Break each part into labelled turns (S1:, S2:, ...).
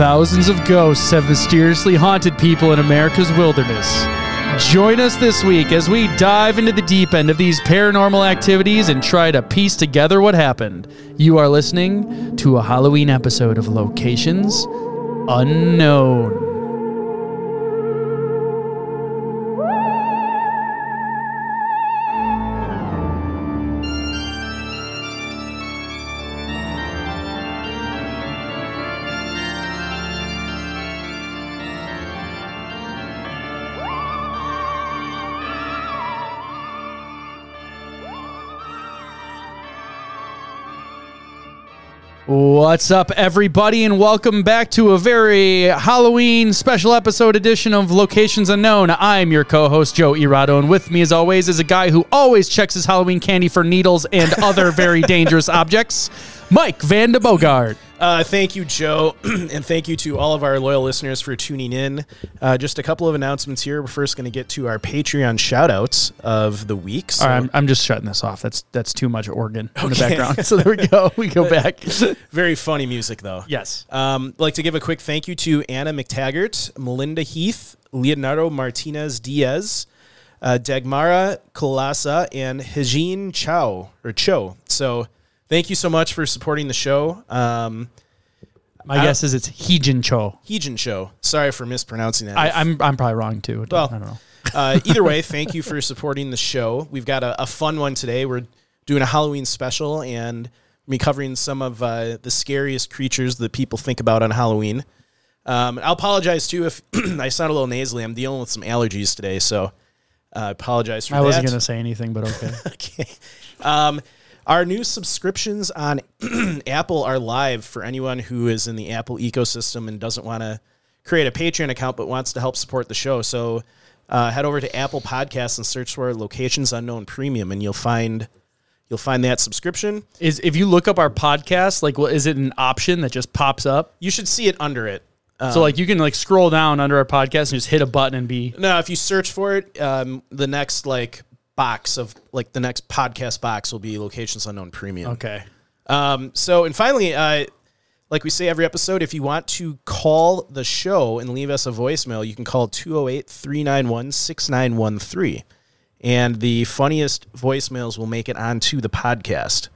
S1: Thousands of ghosts have mysteriously haunted people in America's wilderness. Join us this week as we dive into the deep end of these paranormal activities and try to piece together what happened. You are listening to a Halloween episode of Locations Unknown. What's up, everybody, and welcome back to a very Halloween special episode edition of Locations Unknown. I'm your co host, Joe Irado, and with me, as always, is a guy who always checks his Halloween candy for needles and other very dangerous objects, Mike Van de Bogart.
S2: Uh, thank you, Joe, and thank you to all of our loyal listeners for tuning in. Uh, just a couple of announcements here. We're first going to get to our Patreon shoutouts of the week. So,
S1: All right, I'm, I'm just shutting this off. That's that's too much organ in the background. So there we go. We go back.
S2: very funny music, though.
S1: yes.
S2: Um, like to give a quick thank you to Anna McTaggart, Melinda Heath, Leonardo Martinez Diaz, uh, Dagmara Kalasa, and Hajin Chow or Cho. So thank you so much for supporting the show. Um,
S1: My guess is it's Heejin Cho.
S2: Heejin Cho. Sorry for mispronouncing that.
S1: I, I'm I'm probably wrong too.
S2: Well,
S1: I don't know.
S2: uh, either way, thank you for supporting the show. We've got a, a fun one today. We're doing a Halloween special and me covering some of uh, the scariest creatures that people think about on Halloween. Um, I'll apologize too if I sound a little nasally. I'm dealing with some allergies today, so uh, I apologize for
S1: I
S2: that.
S1: wasn't gonna say anything, but okay.
S2: Okay. Um, our new subscriptions on Apple are live for anyone who is in the Apple ecosystem and doesn't want to create a Patreon account but wants to help support the show. So uh, head over to Apple Podcasts and search for Locations Unknown Premium, and you'll find you'll find that subscription.
S1: is if you look up our podcast, like, well, is it an option that just pops up?
S2: You should see it under it. Um,
S1: so like you can like scroll down under our podcast and just hit a button and be
S2: No, if you search for it, um, the next like box of like the next podcast box will be Locations Unknown Premium.
S1: okay.
S2: Um, so, and finally, uh, like we say every episode, if you want to call the show and leave us a voicemail, you can call 208 391 6913. And the funniest voicemails will make it onto the podcast.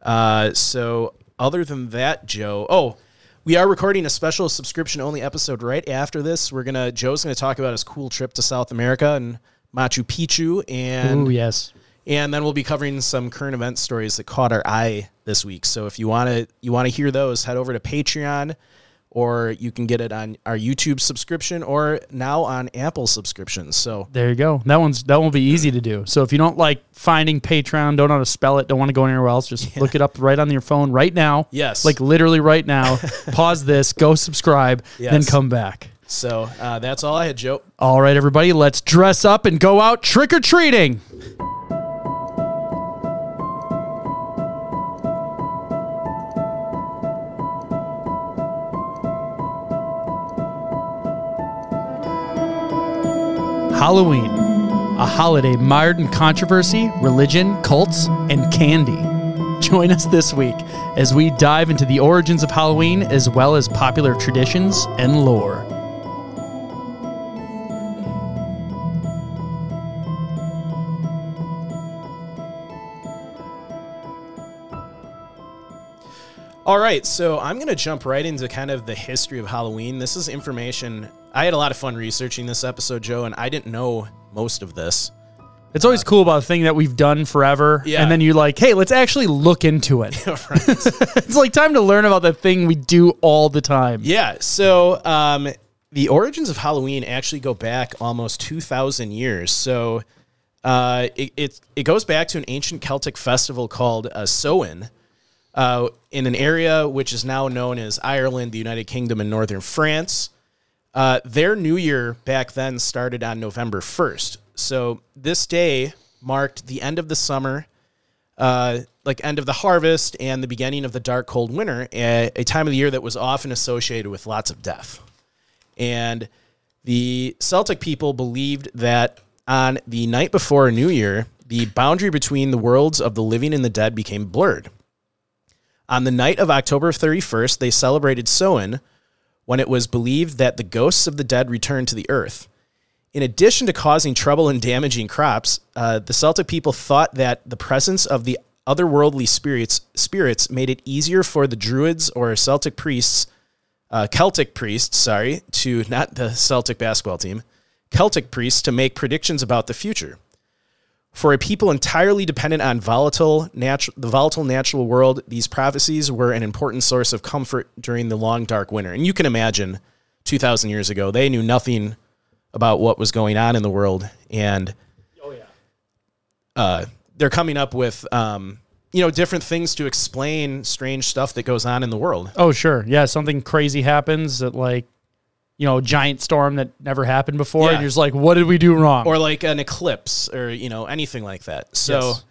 S2: Uh, so, other than that, Joe, oh, we are recording a special subscription only episode right after this. We're gonna Joe's gonna talk about his cool trip to South America and Machu Picchu, and
S1: Ooh yes.
S2: and then we'll be covering some current event stories that caught our eye this week. So if you want to you want to hear those, head over to Patreon or you can get it on our YouTube subscription or now on Apple subscriptions. So
S1: There you go. That one's that won't be easy to do. So if you don't like finding Patreon, don't know how to spell it, don't want to go anywhere else, just look it up right on your phone right now.
S2: Yes.
S1: Like literally right now. pause this, go subscribe, then come back.
S2: So uh, that's all I had, Joe.
S1: All right, everybody, let's dress up and go out trick or treating. Halloween, a holiday mired in controversy, religion, cults, and candy. Join us this week as we dive into the origins of Halloween as well as popular traditions and lore.
S2: All right, so I'm going to jump right into kind of the history of Halloween. This is information I had a lot of fun researching this episode, Joe, and I didn't know most of this.
S1: It's always cool about a thing that we've done forever.
S2: Yeah.
S1: And then you're like, hey, let's actually look into it. it's like time to learn about the thing we do all the time.
S2: Yeah. So um, the origins of Halloween actually go back almost 2,000 years. So uh, it, it, it goes back to an ancient Celtic festival called uh, Samhain uh, in an area which is now known as Ireland, the United Kingdom, and northern France. Uh, their new year back then started on November 1st. So this day marked the end of the summer uh, like end of the harvest and the beginning of the dark cold winter, a, a time of the year that was often associated with lots of death. And the Celtic people believed that on the night before New Year, the boundary between the worlds of the living and the dead became blurred. On the night of October 31st, they celebrated Samhain, when it was believed that the ghosts of the dead returned to the earth. In addition to causing trouble and damaging crops, uh, the Celtic people thought that the presence of the otherworldly spirits spirits made it easier for the Druids or Celtic priests, uh, Celtic priests, sorry, to not the Celtic basketball team, Celtic priests to make predictions about the future. For a people entirely dependent on volatile natu- the volatile natural world, these prophecies were an important source of comfort during the long dark winter. And you can imagine 2000 years ago, they knew nothing about what was going on in the world and
S1: Oh yeah.
S2: uh, they're coming up with um, you know different things to explain strange stuff that goes on in the world.
S1: Oh sure. Yeah, something crazy happens that like you know, giant storm that never happened before,
S2: Yeah.
S1: and you're just like, what did we do wrong?
S2: or like an eclipse or you know anything like that so
S1: Yes.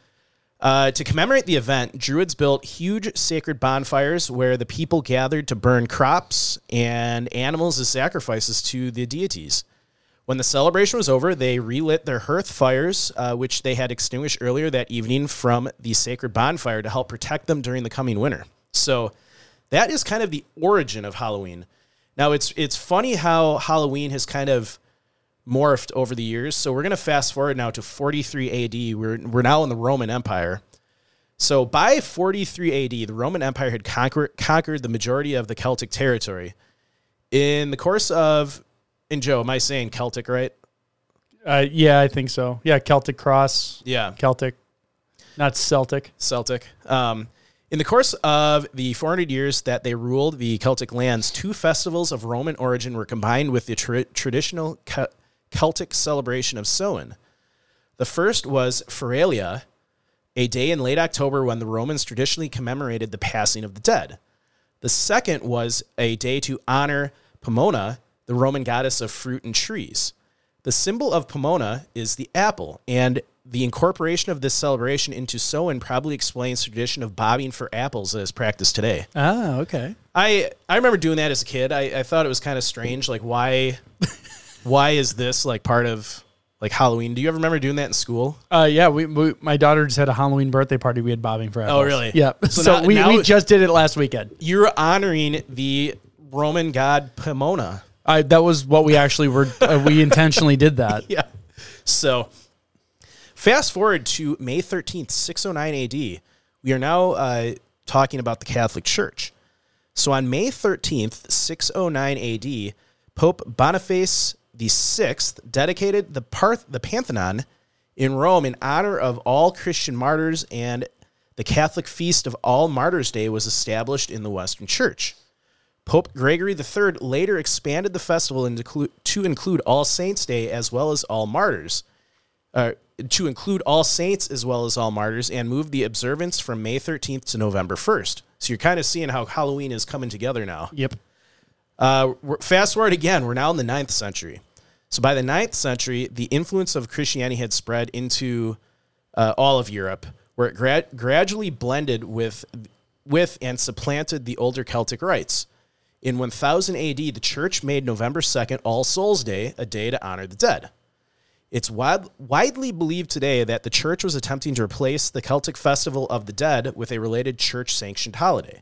S2: uh, to commemorate the event druids built huge sacred bonfires where the people gathered to burn crops and animals as sacrifices to the deities when the celebration was over they relit their hearth fires uh, which they had extinguished earlier that evening from the sacred bonfire to help protect them during the coming winter so that is kind of the origin of halloween now it's it's funny how halloween has kind of morphed over the years. So we're going to fast forward now to 43 AD. We're, we're now in the Roman Empire. So by 43 AD, the Roman Empire had conquer, conquered the majority of the Celtic territory. In the course of, and Joe, am I saying Celtic right?
S1: uh, yeah, I think so. Yeah, Celtic cross,
S2: Yeah,
S1: Celtic, not Celtic.
S2: Celtic. Um, in the course of the 400 years that they ruled the Celtic lands, two festivals of Roman origin were combined with the tra- traditional Ce- Celtic celebration of Samhain. The first was Feralia, a day in late October when the Romans traditionally commemorated the passing of the dead. The second was a day to honor Pomona, the Roman goddess of fruit and trees. The symbol of Pomona is the apple, and the incorporation of this celebration into Samhain probably explains the tradition of bobbing for apples as practiced today.
S1: Ah, okay.
S2: I I remember doing that as a kid. I, I thought it was kind of strange. Like why why is this like part of like Halloween? Do you ever remember doing that in school?
S1: Uh, yeah, we, we my daughter just had a Halloween birthday party. We had bobbing for apples.
S2: Oh, really?
S1: Yeah.
S2: So
S1: So,
S2: now-
S1: we,
S2: now-
S1: we just did it last weekend.
S2: You're honoring the Roman god Pomona.
S1: I that was what we actually were. Uh, we intentionally did that.
S2: yeah. So, fast forward to May 13th, 609 AD. We are now uh, talking about the Catholic Church. So, on May 13th, 609 AD, Pope Boniface VI dedicated the, Parth- the Pantheon in Rome in honor of all Christian martyrs, and the Catholic feast of All Martyrs' Day was established in the Western Church. Pope Gregory III later expanded the festival to include All Saints' Day as well as All Martyrs, uh, to include All Saints as well as All Martyrs, and moved the observance from May 13th to November 1st. So you're kind of seeing how Halloween is coming together now.
S1: Yep.
S2: Uh, fast forward again, we're now in the 9th century. So by the 9th century, the influence of Christianity had spread into uh, all of Europe, where it gra- gradually blended with, with and supplanted the older Celtic rites. In 1000 AD, the church made November 2nd All Souls Day a day to honor the dead. It's wide, widely believed today that the church was attempting to replace the Celtic Festival of the Dead with a related church sanctioned holiday.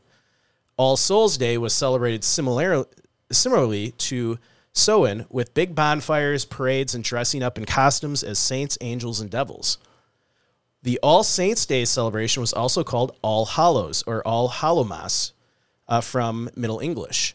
S2: All Souls Day was celebrated similar, similarly to Samhain with big bonfires, parades, and dressing up in costumes as saints, angels, and devils. The All Saints Day celebration was also called All Hallows or All Hallowmas uh, from Middle English.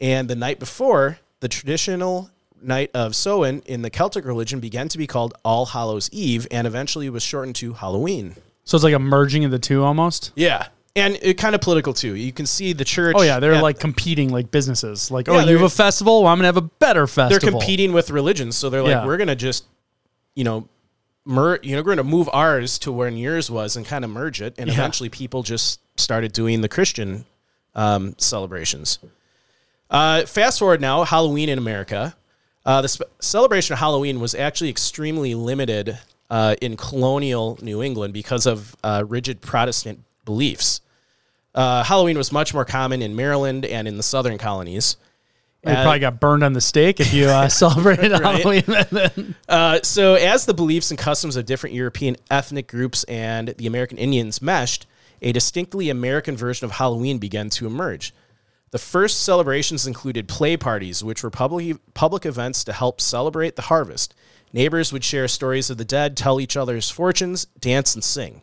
S2: And the night before, the traditional night of Samhain in the Celtic religion began to be called All Hallows Eve and eventually was shortened to Halloween.
S1: So it's like a merging of the two almost.
S2: Yeah. And it kind of political too. You can see the church.
S1: Oh yeah, they're
S2: at-
S1: like competing like businesses. Like,
S2: Yeah,
S1: oh, you have a festival. Well, I'm gonna have a better festival.
S2: they're competing with religions. So they're like,
S1: Yeah.
S2: we're gonna just, you know, mer- you know, we're gonna move ours to where yours was and kind of merge it. And
S1: Yeah.
S2: eventually, people just started doing the Christian um, celebrations. Uh, fast forward now, Halloween in America. Uh, the sp- celebration of Halloween was actually extremely limited uh, in colonial New England because of uh, rigid Protestant beliefs. Uh, Halloween was much more common in Maryland and in the southern colonies.
S1: You probably got burned on the stake if you uh, celebrated. Halloween. then.
S2: Uh, so, as the beliefs and customs of different European ethnic groups and the American Indians meshed, a distinctly American version of Halloween began to emerge. The first celebrations included play parties, which were public, public events to help celebrate the harvest. Neighbors would share stories of the dead, tell each other's fortunes, dance, and sing.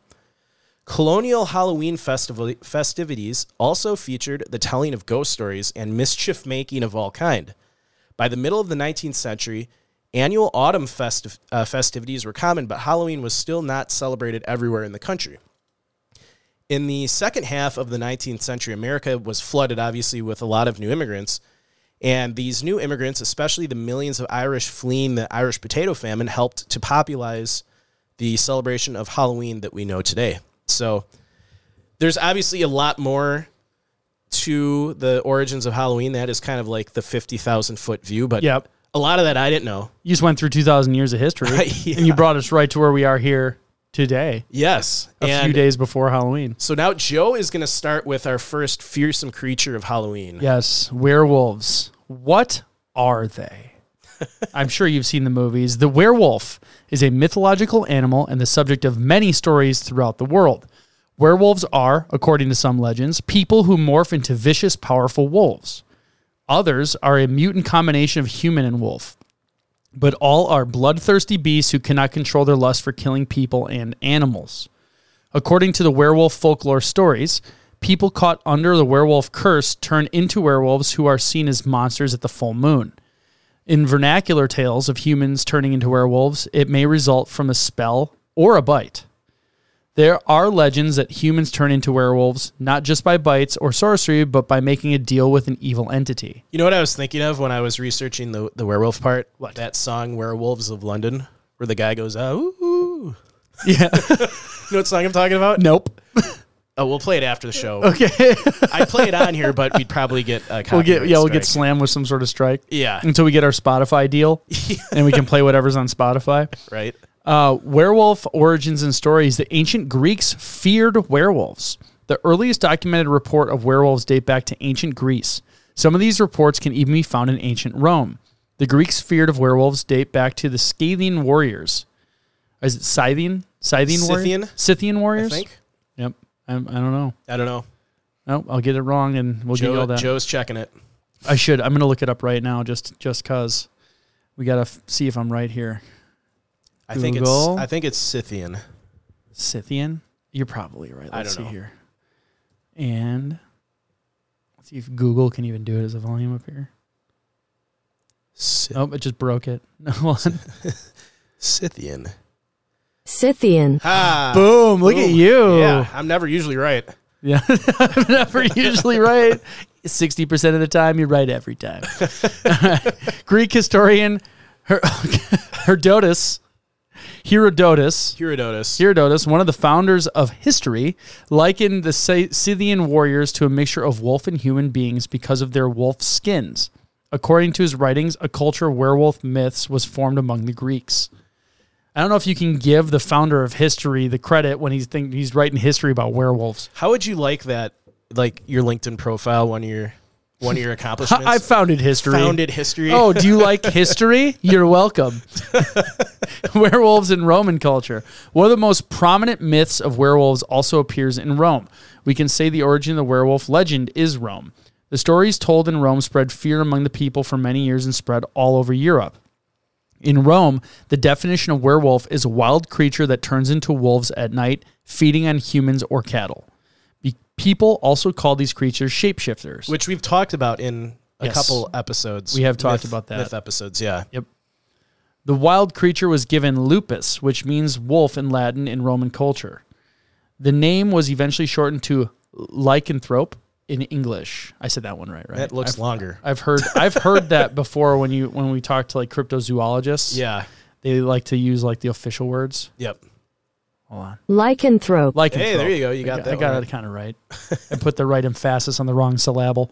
S2: Colonial Halloween festivities also featured the telling of ghost stories and mischief making of all kind. By the middle of the 19th century, annual autumn festiv- uh, festivities were common, but Halloween was still not celebrated everywhere in the country. In the second half of the 19th century, America was flooded, obviously, with a lot of new immigrants. And these new immigrants, especially the millions of Irish fleeing the Irish potato famine, helped to popularize the celebration of Halloween that we know today. So there's obviously a lot more to the origins of Halloween. That is kind of like the 50,000 foot view, but
S1: Yep.
S2: a lot of that I didn't know.
S1: You just went through 2,000 years of history
S2: Yeah.
S1: and you brought us right to where we are here today,
S2: Yes.
S1: a
S2: and
S1: few days before Halloween.
S2: so now Joe is going to start with our first fearsome creature of Halloween.
S1: Yes, werewolves. What are they? I'm sure you've seen the movies. The werewolf is a mythological animal and the subject of many stories throughout the world. Werewolves are, according to some legends, people who morph into vicious, powerful wolves. Others are a mutant combination of human and wolf. But all are bloodthirsty beasts who cannot control their lust for killing people and animals. According to the werewolf folklore stories, people caught under the werewolf curse turn into werewolves who are seen as monsters at the full moon. In vernacular tales of humans turning into werewolves, it may result from a spell or a bite. There are legends that humans turn into werewolves not just by bites or sorcery, but by making a deal with an evil entity.
S2: You know what I was thinking of when I was researching the, the werewolf part?
S1: What?
S2: That song, Werewolves of London, where the guy goes, oh, ooh.
S1: Yeah.
S2: You know what song I'm talking about?
S1: nope.
S2: Oh, we'll play it after the show.
S1: Okay.
S2: I'd play it on here, but we'd probably get uh, a
S1: we'll get yeah, we'll get slammed with some sort of strike
S2: Yeah,
S1: until we get our Spotify deal and we can play whatever's on Spotify.
S2: right.
S1: Uh, werewolf origins and stories. The ancient Greeks feared werewolves. The earliest documented report of werewolves date back to ancient Greece. Some of these reports can even be found in ancient Rome. The Greeks' feared of werewolves date back to the Scythian warriors. Is it Scythian? Scythian warriors?
S2: Scythian?
S1: Scythian
S2: I think.
S1: Yep. I, I don't know.
S2: I don't know.
S1: No, I'll get it wrong and we'll give you all that.
S2: Joe's checking it.
S1: I should. I'm going to look it up right now just just cuz we got to f- see if I'm right here.
S2: I think
S1: Google.
S2: it's. I think it's Scythian.
S1: Scythian? You're probably right. Let's
S2: I don't
S1: see
S2: know.
S1: here. And let's see if Google can even do it as a volume up here.
S2: Scyth-
S1: Oh, it just broke it. No one.
S2: Scythian.
S3: Scythian,
S2: Ah,
S1: Boom! Look at
S2: boom.
S1: you.
S2: Yeah, I'm never usually right.
S1: Yeah, I'm never usually right. Sixty percent of the time, you're right every time. Greek historian Her- Herodotus, Herodotus,
S2: Herodotus.
S1: Herodotus, one of the founders of history, likened the Scythian warriors to a mixture of wolf and human beings because of their wolf skins. According to his writings, a culture of werewolf myths was formed among the Greeks. I don't know if you can give the founder of history the credit when he's think he's writing history about werewolves.
S2: How would you like that? Like your LinkedIn profile, one of your one of your accomplishments.
S1: I founded history.
S2: founded history.
S1: Oh, do you like history? You're welcome. werewolves in Roman culture. One of the most prominent myths of werewolves also appears in Rome. We can say the origin of the werewolf legend is Rome. The stories told in Rome spread fear among the people for many years and spread all over Europe. In Rome, the definition of werewolf is a wild creature that turns into wolves at night, feeding on humans or cattle. People also call these creatures shapeshifters.
S2: which we've talked about in a
S1: Yes.
S2: couple episodes.
S1: We have talked
S2: Myth-
S1: about that.
S2: myth episodes. Yeah, Yep.
S1: The wild creature was given lupus, which means wolf in Latin in Roman culture. The name was eventually shortened to lycanthrope in English. I said that one right, right?
S2: that looks
S1: I've,
S2: longer.
S1: I've heard I've heard that before when you when we talk to like cryptozoologists.
S2: Yeah.
S1: They like to use like the official words.
S2: Yep.
S1: Hold on.
S3: lycanthrope,
S1: Lycanthrope.
S2: Hey, there you go. You got
S1: got,
S2: that
S1: I got
S2: one
S1: it kind of right. I put the right emphasis on the wrong syllable.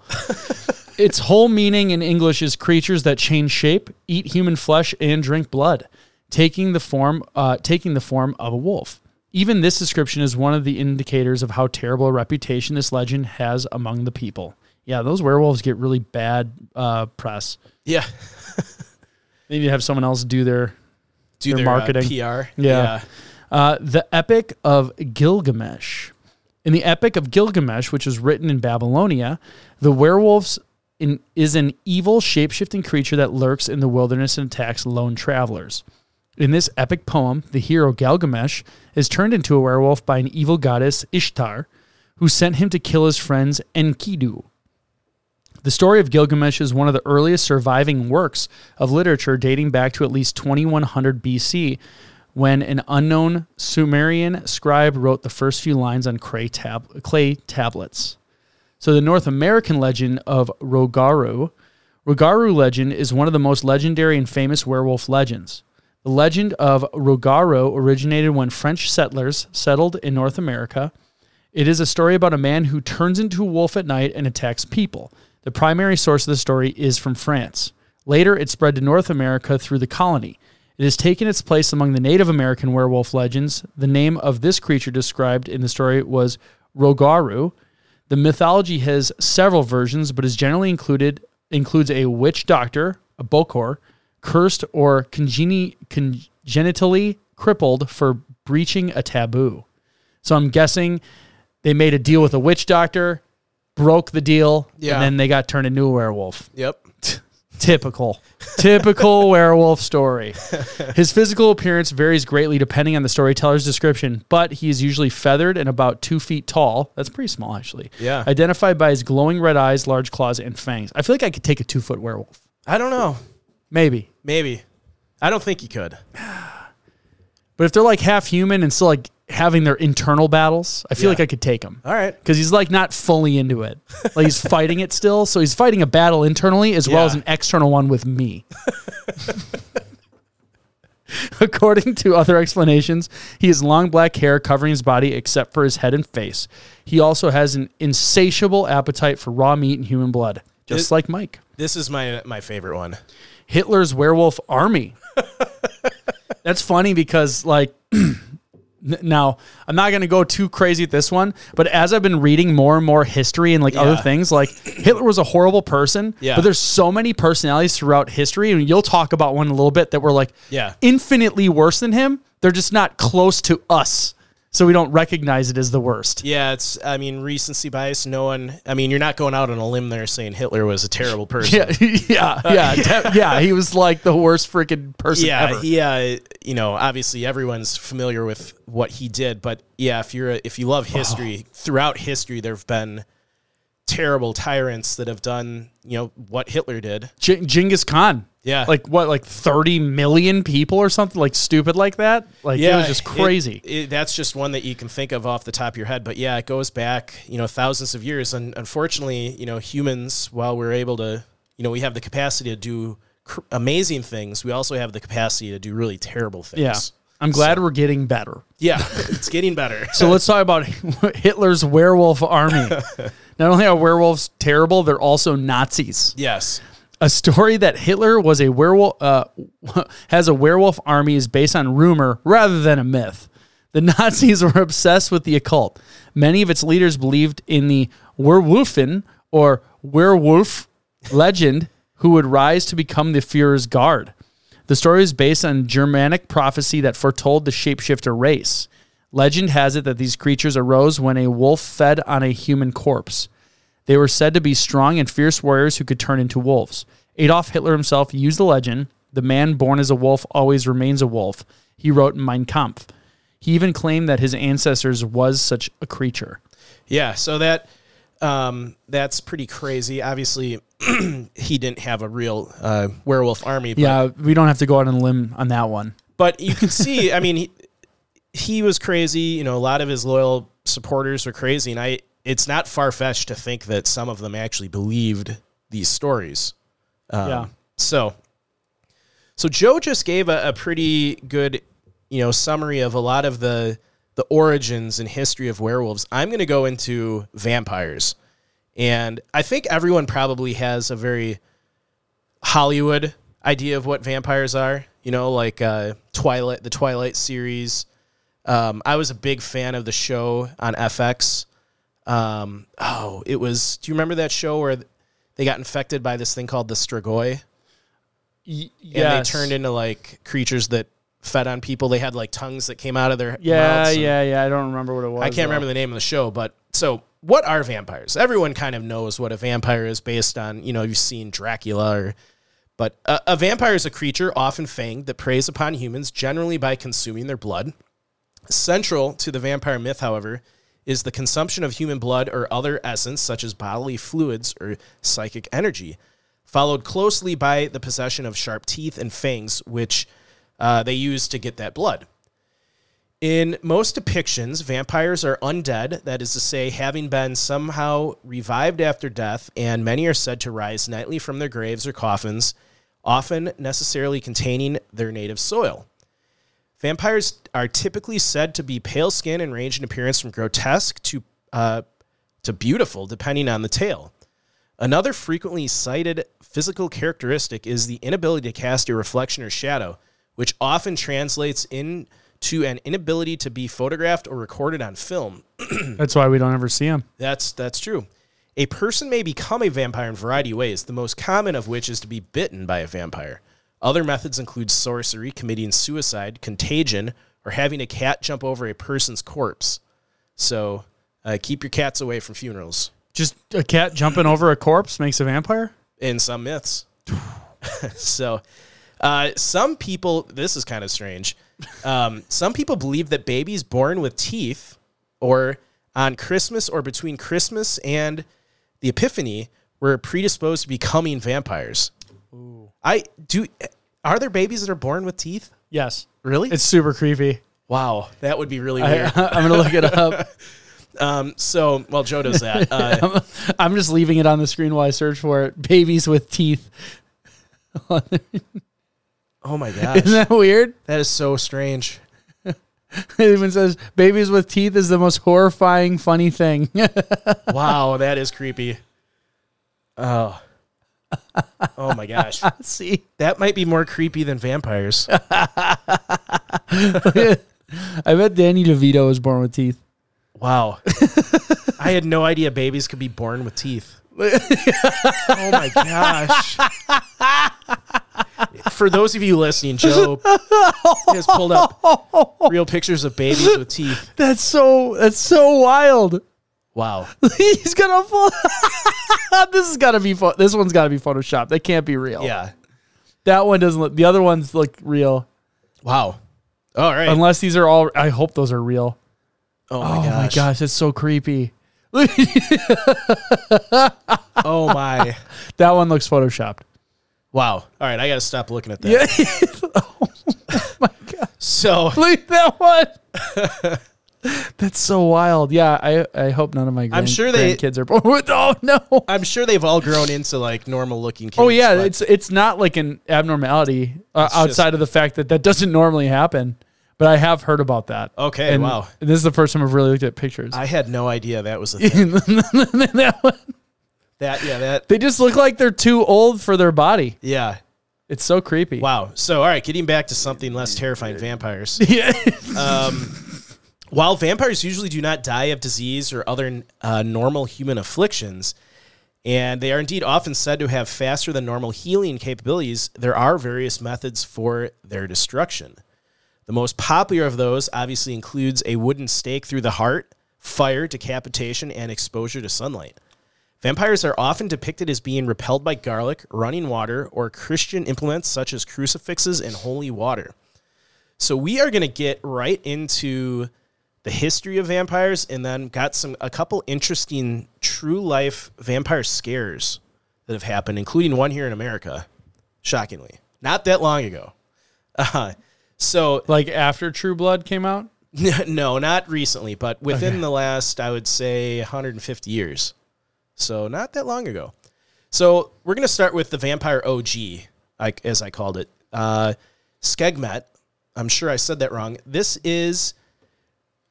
S1: its whole meaning in English is creatures that change shape, eat human flesh, and drink blood, taking the form uh, taking the form of a wolf. Even this description is one of the indicators of how terrible a reputation this legend has among the people. Yeah, those werewolves get really bad uh, press.
S2: Yeah.
S1: They need to have someone else do their
S2: Do
S1: Their
S2: their, uh,
S1: marketing.
S2: PR.
S1: Yeah. Uh, the Epic of Gilgamesh. In the Epic of Gilgamesh, which was written in Babylonia, the werewolves in, is an evil, shape-shifting creature that lurks in the wilderness and attacks lone travelers. In this epic poem, the hero Gilgamesh is turned into a werewolf by an evil goddess Ishtar, who sent him to kill his friends Enkidu. The story of Gilgamesh is one of the earliest surviving works of literature dating back to at least 2100 BC, when an unknown Sumerian scribe wrote the first few lines on clay, tab- clay tablets. So the North American legend of Rougarou, Rougarou legend is one of the most legendary and famous werewolf legends. The legend of Rougarou originated when French settlers settled in North America. It is a story about a man who turns into a wolf at night and attacks people. The primary source of the story is from France. Later, it spread to North America through the colony. It has taken its place among the Native American werewolf legends. The name of this creature described in the story was Rougarou. The mythology has several versions, but is generally included includes a witch doctor, a bokor, cursed or congeni- congenitally crippled for breaching a taboo. So I'm guessing they made a deal with a witch doctor, broke the deal,
S2: Yeah.
S1: and then they got turned into a werewolf.
S2: Yep.
S1: Typical. Typical werewolf story. His physical appearance varies greatly depending on the storyteller's description, but he is usually feathered and about two feet tall. That's pretty small, actually.
S2: Yeah.
S1: Identified by his glowing red eyes, large claws, and fangs. I feel like I could take a two foot werewolf.
S2: I don't know.
S1: Maybe.
S2: Maybe. I don't think you could.
S1: But if they're like half human and still like having their internal battles, I feel
S2: Yeah.
S1: like I could take him.
S2: All right.
S1: Because he's like not fully into it. Like he's fighting it still. So he's fighting a battle internally as well
S2: Yeah.
S1: as an external one with me. According to other explanations, he has long black hair covering his body except for his head and face. He also has an insatiable appetite for raw meat and human blood, just
S2: It-
S1: like Mike.
S2: This is my my favorite one.
S1: Hitler's werewolf army. That's funny because like now I'm not going to go too crazy at this one, but as I've been reading more and more history and like other things, like Hitler was a horrible person,
S2: Yeah.
S1: but there's so many personalities throughout history and you'll talk about one a little bit that were like
S2: Yeah.
S1: infinitely worse than him. They're just not close to us. So we don't recognize it as the worst.
S2: Yeah, it's. I mean, recency bias. No one. I mean, you're not going out on a limb there saying Hitler was a terrible person.
S1: Yeah, yeah, yeah, de- yeah. He was like the worst freaking person
S2: yeah,
S1: ever.
S2: he, uh, you know, obviously everyone's familiar with what he did, but yeah, if you're a, if you love history, throughout history, there have been terrible tyrants that have done, you know, what Hitler did.
S1: G- Genghis Khan.
S2: Yeah.
S1: Like what, like 30 million people or something like stupid like that? Like it was just crazy.
S2: it- that's just one that you can think of off the top of your head, but yeah, it goes back, you know, thousands of years, and unfortunately, you know, humans, while we're able to, you know, we have the capacity to do cr- amazing things, we also have the capacity to do really terrible things.
S1: yeah. I'm glad we're getting better.
S2: Yeah, it's getting better.
S1: So let's talk about Hitler's werewolf army. Not only are werewolves terrible, they're also Nazis.
S2: yes.
S1: A story that Hitler was a werewolf uh, has a werewolf army is based on rumor rather than a myth. The Nazis were obsessed with the occult. Many of its leaders believed in the Werwolfen or werewolf legend who would rise to become the Führer's guard. The story is based on Germanic prophecy that foretold the shapeshifter race. Legend has it that these creatures arose when a wolf fed on a human corpse. They were said to be strong and fierce warriors who could turn into wolves. Adolf Hitler himself used the legend the man born as a wolf always remains a wolf. He wrote in Mein Kampf. He even claimed that his ancestors was such a creature.
S2: Yeah, so that um, that's pretty crazy. Obviously, he didn't have a real uh, werewolf army. But,
S1: Yeah, we don't have to go out on a limb on that one.
S2: but you can see. I mean, he, he was crazy. You know, a lot of his loyal supporters were crazy, and I. It's not far fetched to think that some of them actually believed these stories. Um,
S1: Yeah.
S2: So, so Joe just gave a, a pretty good, you know, summary of a lot of the the origins and history of werewolves. I'm going to go into vampires, and I think everyone probably has a very Hollywood idea of what vampires are. You know, like uh, Twilight, the Twilight series. Um, I was a big fan of the show on FX. Um, oh, it was. Do you remember that show where they got infected by this thing called the Strigoi?
S1: Y-
S2: and they turned into like creatures that fed on people. They had like tongues that came out of their
S1: Yeah, yeah, yeah. I don't remember what it was.
S2: I can't remember the name of the show, but so what are vampires? Everyone kind of knows what a vampire is based on, you know, you've seen Dracula or but a, a vampire is a creature often fanged that preys upon humans generally by consuming their blood. Central to the vampire myth, however, is the consumption of human blood or other essence such as bodily fluids or psychic energy, followed closely by the possession of sharp teeth and fangs which uh, they use to get that blood. In most depictions, vampires are undead, that is to say, having been somehow revived after death, and many are said to rise nightly from their graves or coffins, often necessarily containing their native soil. Vampires are typically said to be pale skin and range in appearance from grotesque to, uh, to beautiful, depending on the tale. Another frequently cited physical characteristic is the inability to cast a reflection or shadow, which often translates into an inability to be photographed or recorded on film.
S1: That's why we don't ever see them.
S2: That's that's true. A person may become a vampire in a variety of ways, the most common of which is to be bitten by a vampire. Other methods include sorcery, committing suicide, contagion, or having a cat jump over a person's corpse. So uh, keep your cats away from funerals.
S1: Just a cat jumping over a corpse makes a vampire.
S2: in some myths. so, uh, some people, this is kind of strange. Um, some people believe that babies born with teeth or on Christmas or between Christmas and the Epiphany were predisposed to becoming vampires. I do. Are there babies that are born with teeth?
S1: Yes,
S2: Really?
S1: it's super creepy.
S2: wow, that would be really weird.
S1: I'm gonna look it up.
S2: um, so, well, Joe does that. Uh,
S1: I'm just leaving it on the screen while I search for it. Babies with teeth.
S2: oh my gosh,
S1: Isn't that weird?
S2: that is so strange.
S1: It even says babies with teeth is the most horrifying, funny thing.
S2: Wow, that is creepy. Oh. Oh my gosh.
S1: See,
S2: That might be more creepy than vampires.
S1: I bet Danny DeVito was born with teeth.
S2: Wow. I had no idea babies could be born with teeth. oh my gosh. For those of you listening, Joe has pulled up real pictures of babies with teeth.
S1: That's so. That's so wild.
S2: Wow.
S1: He's gonna. Fo- this has got to be. Pho- this one's got to be Photoshop. That can't be real.
S2: Yeah.
S1: That one doesn't look. The other ones look real.
S2: Wow. All right.
S1: Unless these are all. I hope those are real.
S2: oh my,
S1: Oh
S2: my
S1: my
S2: gosh.
S1: gosh, it's so creepy.
S2: Oh my.
S1: That one looks photoshopped.
S2: Wow. All right. I got to stop looking at that.
S1: Yeah. oh my god.
S2: So,
S1: Look at that one. That's so wild. Yeah, I I hope none of my grand,
S2: sure they-
S1: kids are born with. Oh no.
S2: I'm sure they've all grown into like normal looking kids.
S1: Oh yeah,
S2: but-
S1: it's it's not like an abnormality uh,
S2: It's
S1: outside
S2: just-
S1: of the fact that that doesn't normally happen. But I have heard about that.
S2: Okay,
S1: And
S2: wow.
S1: This is the first time I've really looked at pictures.
S2: I had no idea that was a thing.
S1: That one-
S2: that yeah that
S1: they just look like they're too old for their body.
S2: yeah
S1: It's so creepy.
S2: wow. So all right, getting back to something less terrifying, vampires.
S1: Yeah.
S2: While vampires usually do not die of disease or other uh, normal human afflictions, and they are indeed often said to have faster than normal healing capabilities, there are various methods for their destruction. The most popular of those obviously includes a wooden stake through the heart, fire, decapitation, and exposure to sunlight. Vampires are often depicted as being repelled by garlic, running water, or Christian implements such as crucifixes and holy water. So we are going to get right into the history of vampires and then got some a couple interesting true life vampire scares that have happened, including one here in America. Shockingly, not that long ago. Uh, so
S1: like after True Blood came out.
S2: no, not recently, but within the last, I would say, 150 years. So not that long ago. So we're going to start with the vampire OG, like as I called it, uh, Skegmet. I'm sure I said that wrong. This is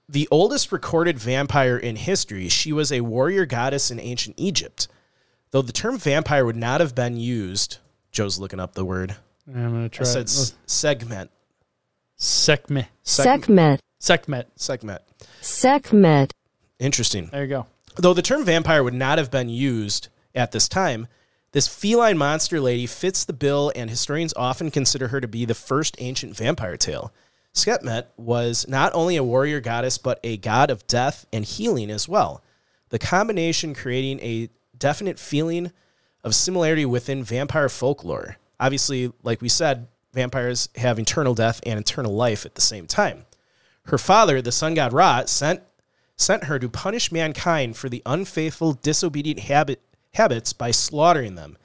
S2: the oldest recorded vampire in history. She was a warrior goddess in ancient Egypt. Though the term vampire would not have been used, Joe's looking up the word.
S1: I'm gonna try.
S2: I said
S1: it.
S2: s- segment.
S1: Sekhmet.
S3: Sekhmet.
S1: Sekhmet.
S2: Segment.
S3: Sekhmet.
S2: Interesting.
S1: There you go.
S2: Though the term vampire would not have been used at this time, This feline monster lady fits the bill, and historians often consider her to be the first ancient vampire tale. Skepmet was not only a warrior goddess, but a god of death and healing as well. The combination creating a definite feeling of similarity within vampire folklore. Obviously, like we said, vampires have eternal death and eternal life at the same time. Her father, the sun god Ra, sent sent her to punish mankind for the unfaithful, disobedient habit, habits by slaughtering them.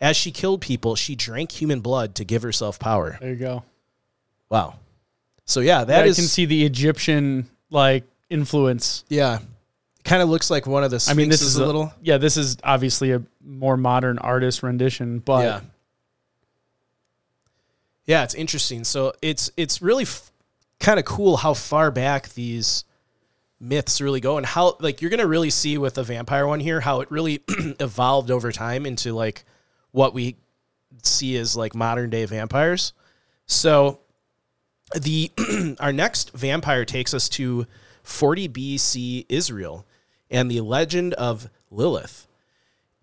S2: As she killed people, she drank human blood to give herself power.
S1: There you go.
S2: Wow. So yeah, that
S1: I
S2: is
S1: can see the Egyptian like influence.
S2: yeah. Kind of looks like one of the
S1: I mean, this is
S2: a little.
S1: Yeah, this is obviously a more modern artist rendition, but
S2: yeah. Yeah, it's interesting. So it's it's really f- kind of cool how far back these myths really go and how like you're going to really see with the vampire one here how it really evolved over time into like what we see as like modern day vampires. So the our next vampire takes us to 40 BC Israel and the legend of Lilith.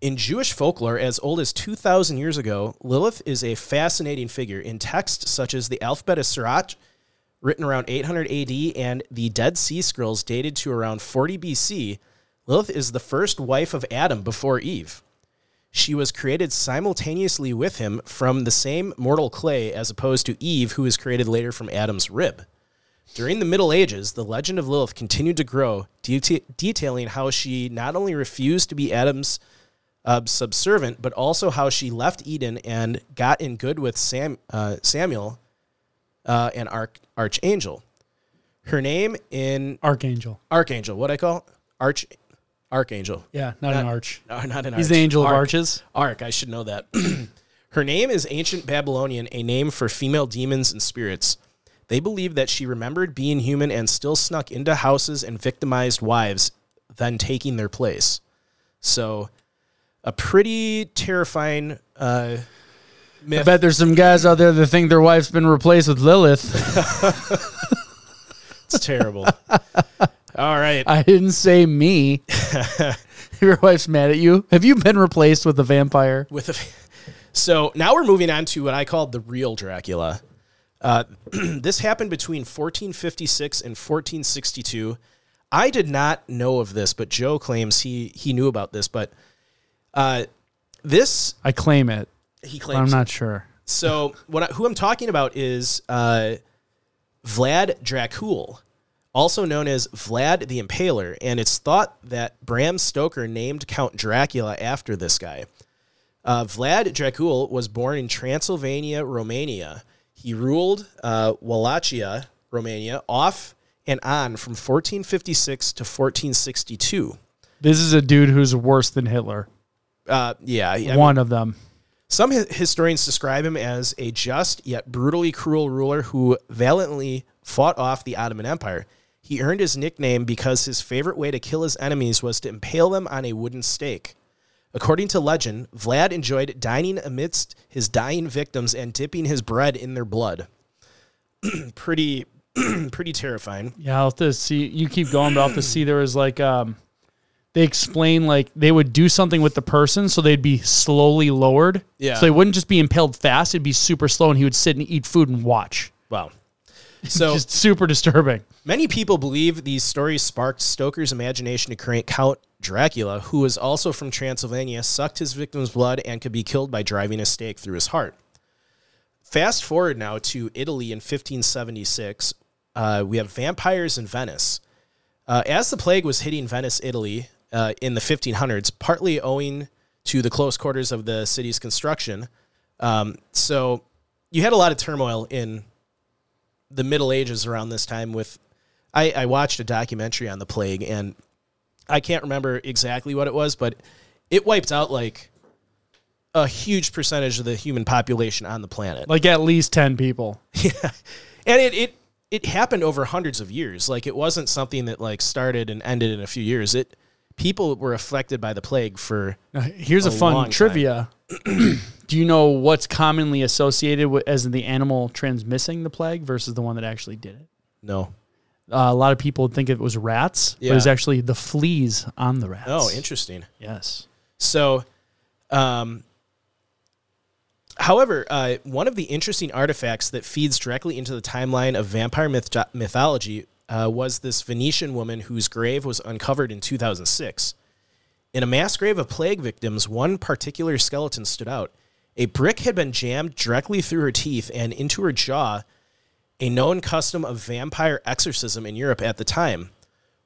S2: In Jewish folklore, as old as 2,000 years ago, Lilith is a fascinating figure. In texts such as the Alphabet of Sirach, written around 800 AD, and the Dead Sea Scrolls dated to around 40 BC, Lilith is the first wife of Adam before Eve. She was created simultaneously with him from the same mortal clay as opposed to Eve, who was created later from Adam's rib. During the Middle Ages, the legend of Lilith continued to grow, deta- detailing how she not only refused to be Adam's uh, subservient, but also how she left Eden and got in good with Sam, uh, Samuel, uh, an arch- archangel. Her name in
S1: archangel.
S2: archangel, what I call arch archangel.
S1: Yeah, not, an
S2: Not-
S1: arch.
S2: No, not an
S1: He's
S2: arch.
S1: the angel of arches.
S2: Ark, I should know that. Her name is ancient Babylonian, a name for female demons and spirits. They believe that she remembered being human and still snuck into houses and victimized wives, then taking their place. So, a pretty terrifying uh,
S1: I bet there's some guys out there that think their wife's been replaced with Lilith.
S2: It's terrible. All right.
S1: I didn't say me. Your wife's mad at you. Have you been replaced with a vampire?
S2: with a, so now we're moving on to what I call the real Dracula. Uh, this happened between 1456 and 1462. I did not know of this, but Joe claims he he knew about this. But uh, this
S1: I claim it.
S2: he claims.
S1: I'm not sure.
S2: So what I, who I'm talking about is uh, Vlad Dracul, also known as Vlad the Impaler, and it's thought that Bram Stoker named Count Dracula after this guy. Uh, Vlad Dracul was born in Transylvania, Romania. He ruled uh, Wallachia, Romania, off and on from 1456 to 1462.
S1: This is a dude who's worse than Hitler.
S2: Uh, yeah, I mean,
S1: One of them.
S2: Some historians describe him as a just yet brutally cruel ruler who valiantly fought off the Ottoman Empire. He earned his nickname because his favorite way to kill his enemies was to impale them on a wooden stake. According to legend, Vlad enjoyed dining amidst his dying victims and dipping his bread in their blood. pretty, pretty terrifying.
S1: Yeah, I'll have to see. You keep going, but I'll have to see. There was like, um, they explain like they would do something with the person, so they'd be slowly lowered.
S2: Yeah.
S1: So they wouldn't just be impaled fast; it'd be super slow, and he would sit and eat food and watch.
S2: Wow. So
S1: Just super disturbing.
S2: Many people believe these stories sparked Stoker's imagination to create Count Dracula, who was also from Transylvania, sucked his victim's blood, and could be killed by driving a stake through his heart. Fast forward now to Italy in 1576. Uh, we have vampires in Venice. Uh, as the plague was hitting Venice, Italy, uh, in the 1500s, partly owing to the close quarters of the city's construction, um, so you had a lot of turmoil in the Middle Ages around this time with I, I watched a documentary on the plague and I can't remember exactly what it was, but it wiped out like a huge percentage of the human population on the planet.
S1: Like at least ten people. Yeah.
S2: And it, it it happened over hundreds of years. Like it wasn't something that like started and ended in a few years. It people were affected by the plague for
S1: Now, here's a,
S2: A
S1: fun trivia. Do you know what's commonly associated with as the animal transmitting the plague versus the one that actually did it?
S2: no.
S1: Uh, a lot of people think it was rats, but
S2: Yeah.
S1: it's actually the fleas on the rats.
S2: Oh, interesting.
S1: Yes.
S2: So, um, However, uh, one of the interesting artifacts that feeds directly into the timeline of vampire myth- mythology uh, was this Venetian woman whose grave was uncovered in 2006. In a mass grave of plague victims, one particular skeleton stood out. A brick had been jammed directly through her teeth and into her jaw, a known custom of vampire exorcism in Europe at the time.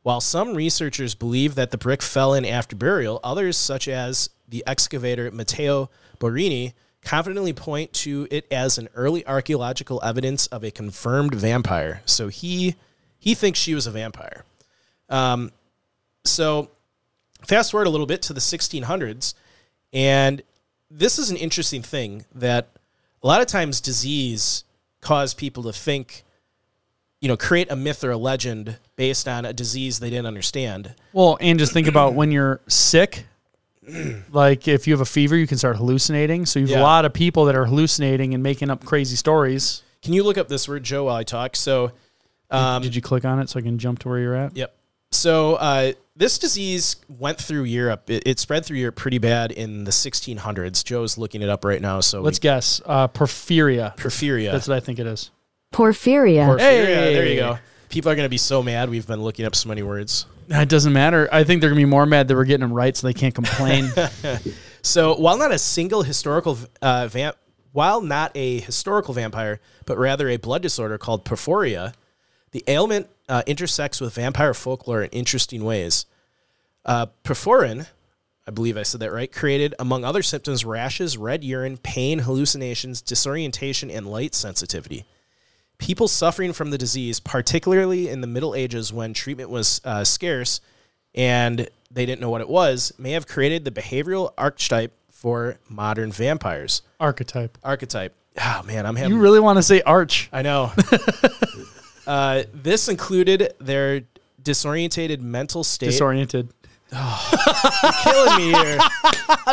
S2: While some researchers believe that the brick fell in after burial, others, such as the excavator Matteo Borrini, confidently point to it as an early archaeological evidence of a confirmed vampire. So he he thinks she was a vampire. Um, so fast forward a little bit to the 1600s, and this is an interesting thing that a lot of times disease cause people to think, you know, create a myth or a legend based on a disease they didn't understand.
S1: Well, and just think about when you're sick. Like if you have a fever, you can start hallucinating. So you have
S2: Yeah.
S1: a lot of people that are hallucinating and making up crazy stories.
S2: Can you look up this word, Joe, while I talk? So, um,
S1: Did you click on it so I can jump to where you're at?
S2: Yep. So uh, this disease went through Europe. It, it spread through Europe pretty bad in the 1600s. Joe's looking it up right now. So
S1: Let's guess. Uh, porphyria.
S2: porphyria.
S1: That's what I think it is.
S3: Porphyria.
S2: porphyria.
S1: Hey!
S2: There you go. People are going to be so mad. We've been looking up so many words.
S1: It doesn't matter. I think they're gonna be more mad that we're getting them right, so they can't complain.
S2: So while not a single historical uh, vamp, while not a historical vampire, but rather a blood disorder called porphyria, the ailment uh, intersects with vampire folklore in interesting ways. Uh, porphyrin, I believe I said that right, created, among other symptoms, rashes, red urine, pain, hallucinations, disorientation, and light sensitivity. People suffering from the disease, particularly in the Middle Ages when treatment was uh, scarce and they didn't know what it was, may have created the behavioral archetype for modern vampires.
S1: Archetype.
S2: Archetype. Oh man, I'm having.
S1: You really want to say arch?
S2: I know. uh, this included their disorientated mental state.
S1: Disoriented.
S2: Oh, killing me here.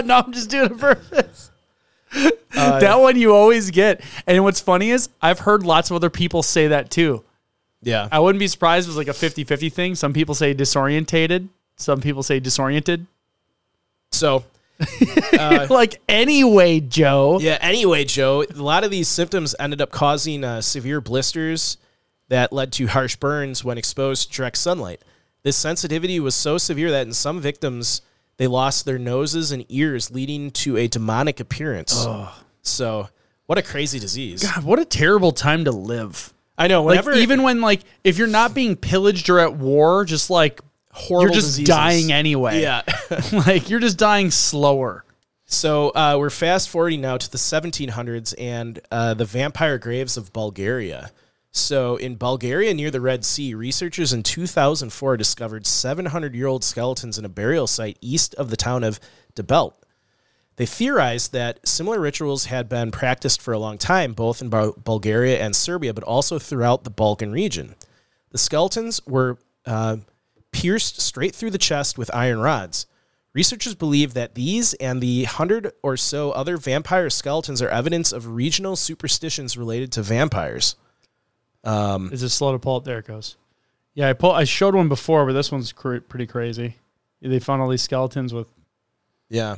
S1: no, I'm just doing it purpose.
S2: Uh,
S1: that one you always get. And what's funny is I've heard lots of other people say that too.
S2: yeah.
S1: I wouldn't be surprised if it was like a 50 50 thing. Some people say disorientated, some people say disoriented.
S2: So
S1: like, anyway, Joe.
S2: yeah. Anyway, Joe, a lot of these symptoms ended up causing uh, severe blisters that led to harsh burns when exposed to direct sunlight. This sensitivity was so severe that in some victims they lost their noses and ears, leading to a demonic appearance. So, what a crazy disease!
S1: God, what a terrible time to live.
S2: I know.
S1: Like, even when, like, if you're not being pillaged or at war, just like,
S2: horrible
S1: you're just
S2: diseases.
S1: dying anyway.
S2: Yeah.
S1: like, you're just dying slower.
S2: So uh, we're fast forwarding now to the 1700s and uh, the vampire graves of Bulgaria. So in Bulgaria near the Red Sea, researchers in 2004 discovered 700 year old skeletons in a burial site east of the town of Debelt. They theorized that similar rituals had been practiced for a long time, both in Bulgaria and Serbia, but also throughout the Balkan region. The skeletons were uh, pierced straight through the chest with iron rods. Researchers believe that these and the hundred or so other vampire skeletons are evidence of regional superstitions related to vampires.
S1: Is it slow to pull up? There it goes. Yeah, I pull. I showed one before, but this one's cr- pretty crazy. They found all these skeletons with.
S2: Yeah.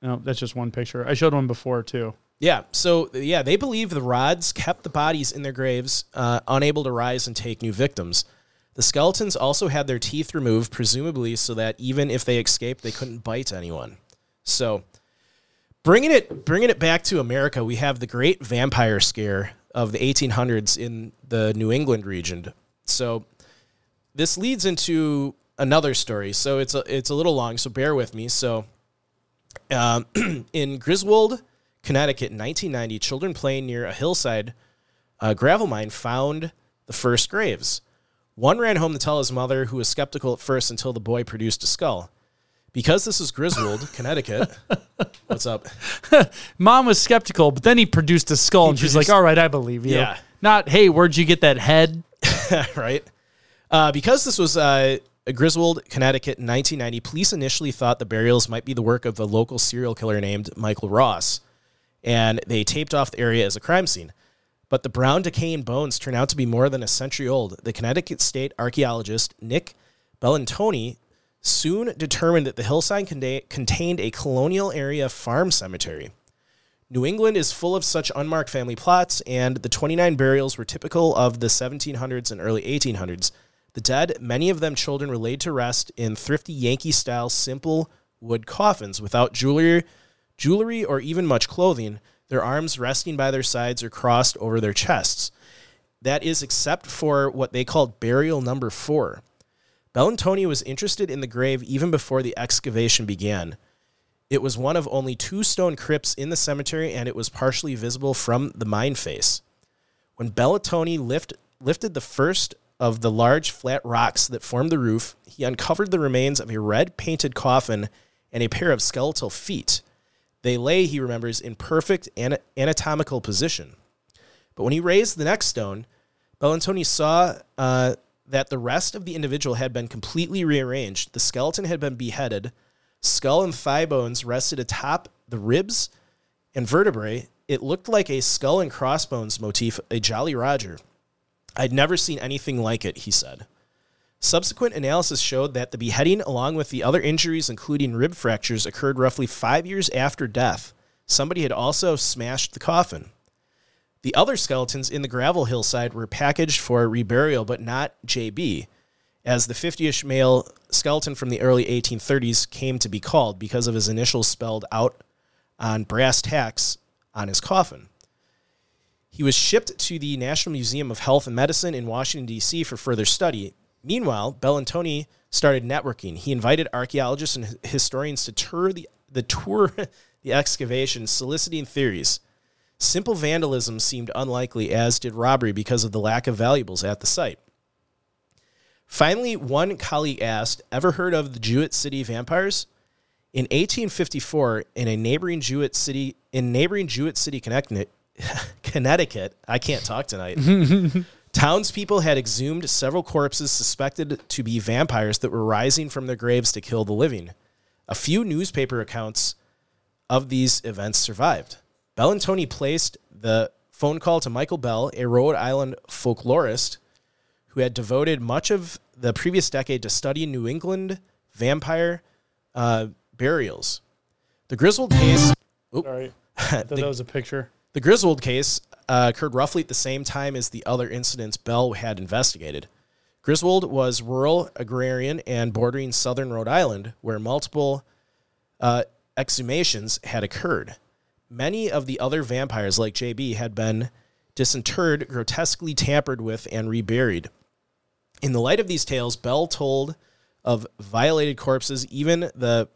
S1: No, that's just one picture. I showed one before too.
S2: Yeah. So, yeah, they believe the rods kept the bodies in their graves, uh, unable to rise and take new victims. The skeletons also had their teeth removed, presumably so that even if they escaped, they couldn't bite anyone. So, bringing it bringing it back to America, we have the Great Vampire Scare of the 1800s in the New England region. So, this leads into another story. So it's a, it's a little long, so bear with me. So, um, in Griswold, Connecticut, in 1990, children playing near a hillside uh, gravel mine found the first graves. One ran home to tell his mother, who was skeptical at first until the boy produced a skull. Because this is Griswold, Connecticut. What's up?
S1: Mom was skeptical, but then he produced a skull, and she's like,
S2: produced-
S1: "All right, I believe you."
S2: Yeah.
S1: Not, "Hey, where'd you get that head?"
S2: right? Uh, because this was uh, Griswold, Connecticut in 1990, police initially thought the burials might be the work of a local serial killer named Michael Ross, and they taped off the area as a crime scene. But the brown decaying bones turned out to be more than a century old. The Connecticut state archaeologist Nick Bellantoni soon determined that the hillside contained a colonial area farm cemetery. New England is full of such unmarked family plots, and the 29 burials were typical of the 1700s and early 1800s. The dead, many of them children, were laid to rest in thrifty Yankee style simple wood coffins without jewelry, jewelry or even much clothing, their arms resting by their sides or crossed over their chests. That is, except for what they called burial number four. Bellantoni was interested in the grave even before the excavation began. It was one of only two stone crypts in the cemetery, and it was partially visible from the mine face. When Bellantoni lift, lifted the first of the large flat rocks that formed the roof, he uncovered the remains of a red painted coffin and a pair of skeletal feet. They lay, he remembers, in perfect ana- anatomical position. But when he raised the next stone, Bellantoni saw uh, that the rest of the individual had been completely rearranged. The skeleton had been beheaded, skull and thigh bones rested atop the ribs and vertebrae. It looked like a skull and crossbones motif, a Jolly Roger. I'd never seen anything like it, he said. Subsequent analysis showed that the beheading, along with the other injuries, including rib fractures, occurred roughly five years after death. Somebody had also smashed the coffin. The other skeletons in the gravel hillside were packaged for reburial, but not JB, as the 50 ish male skeleton from the early 1830s came to be called because of his initials spelled out on brass tacks on his coffin. He was shipped to the National Museum of Health and Medicine in Washington, D.C. for further study. Meanwhile, Bellantoni started networking. He invited archaeologists and historians to tour the, the tour the excavation, soliciting theories. Simple vandalism seemed unlikely, as did robbery because of the lack of valuables at the site. Finally, one colleague asked, Ever heard of the Jewett City vampires? In 1854, in a neighboring Jewett City, in neighboring Jewett City, Connecticut, Connecticut, I can't talk tonight. Townspeople had exhumed several corpses suspected to be vampires that were rising from their graves to kill the living. A few newspaper accounts of these events survived. Bellantoni placed the phone call to Michael Bell, a Rhode Island folklorist who had devoted much of the previous decade to studying New England vampire uh, burials. The Griswold case. Oop.
S1: Sorry. I thought
S2: The-
S1: that was a picture.
S2: the Griswold case uh, occurred roughly at the same time as the other incidents Bell had investigated. Griswold was rural, agrarian, and bordering southern Rhode Island, where multiple uh, exhumations had occurred. Many of the other vampires, like JB, had been disinterred, grotesquely tampered with, and reburied. In the light of these tales, Bell told of violated corpses, even the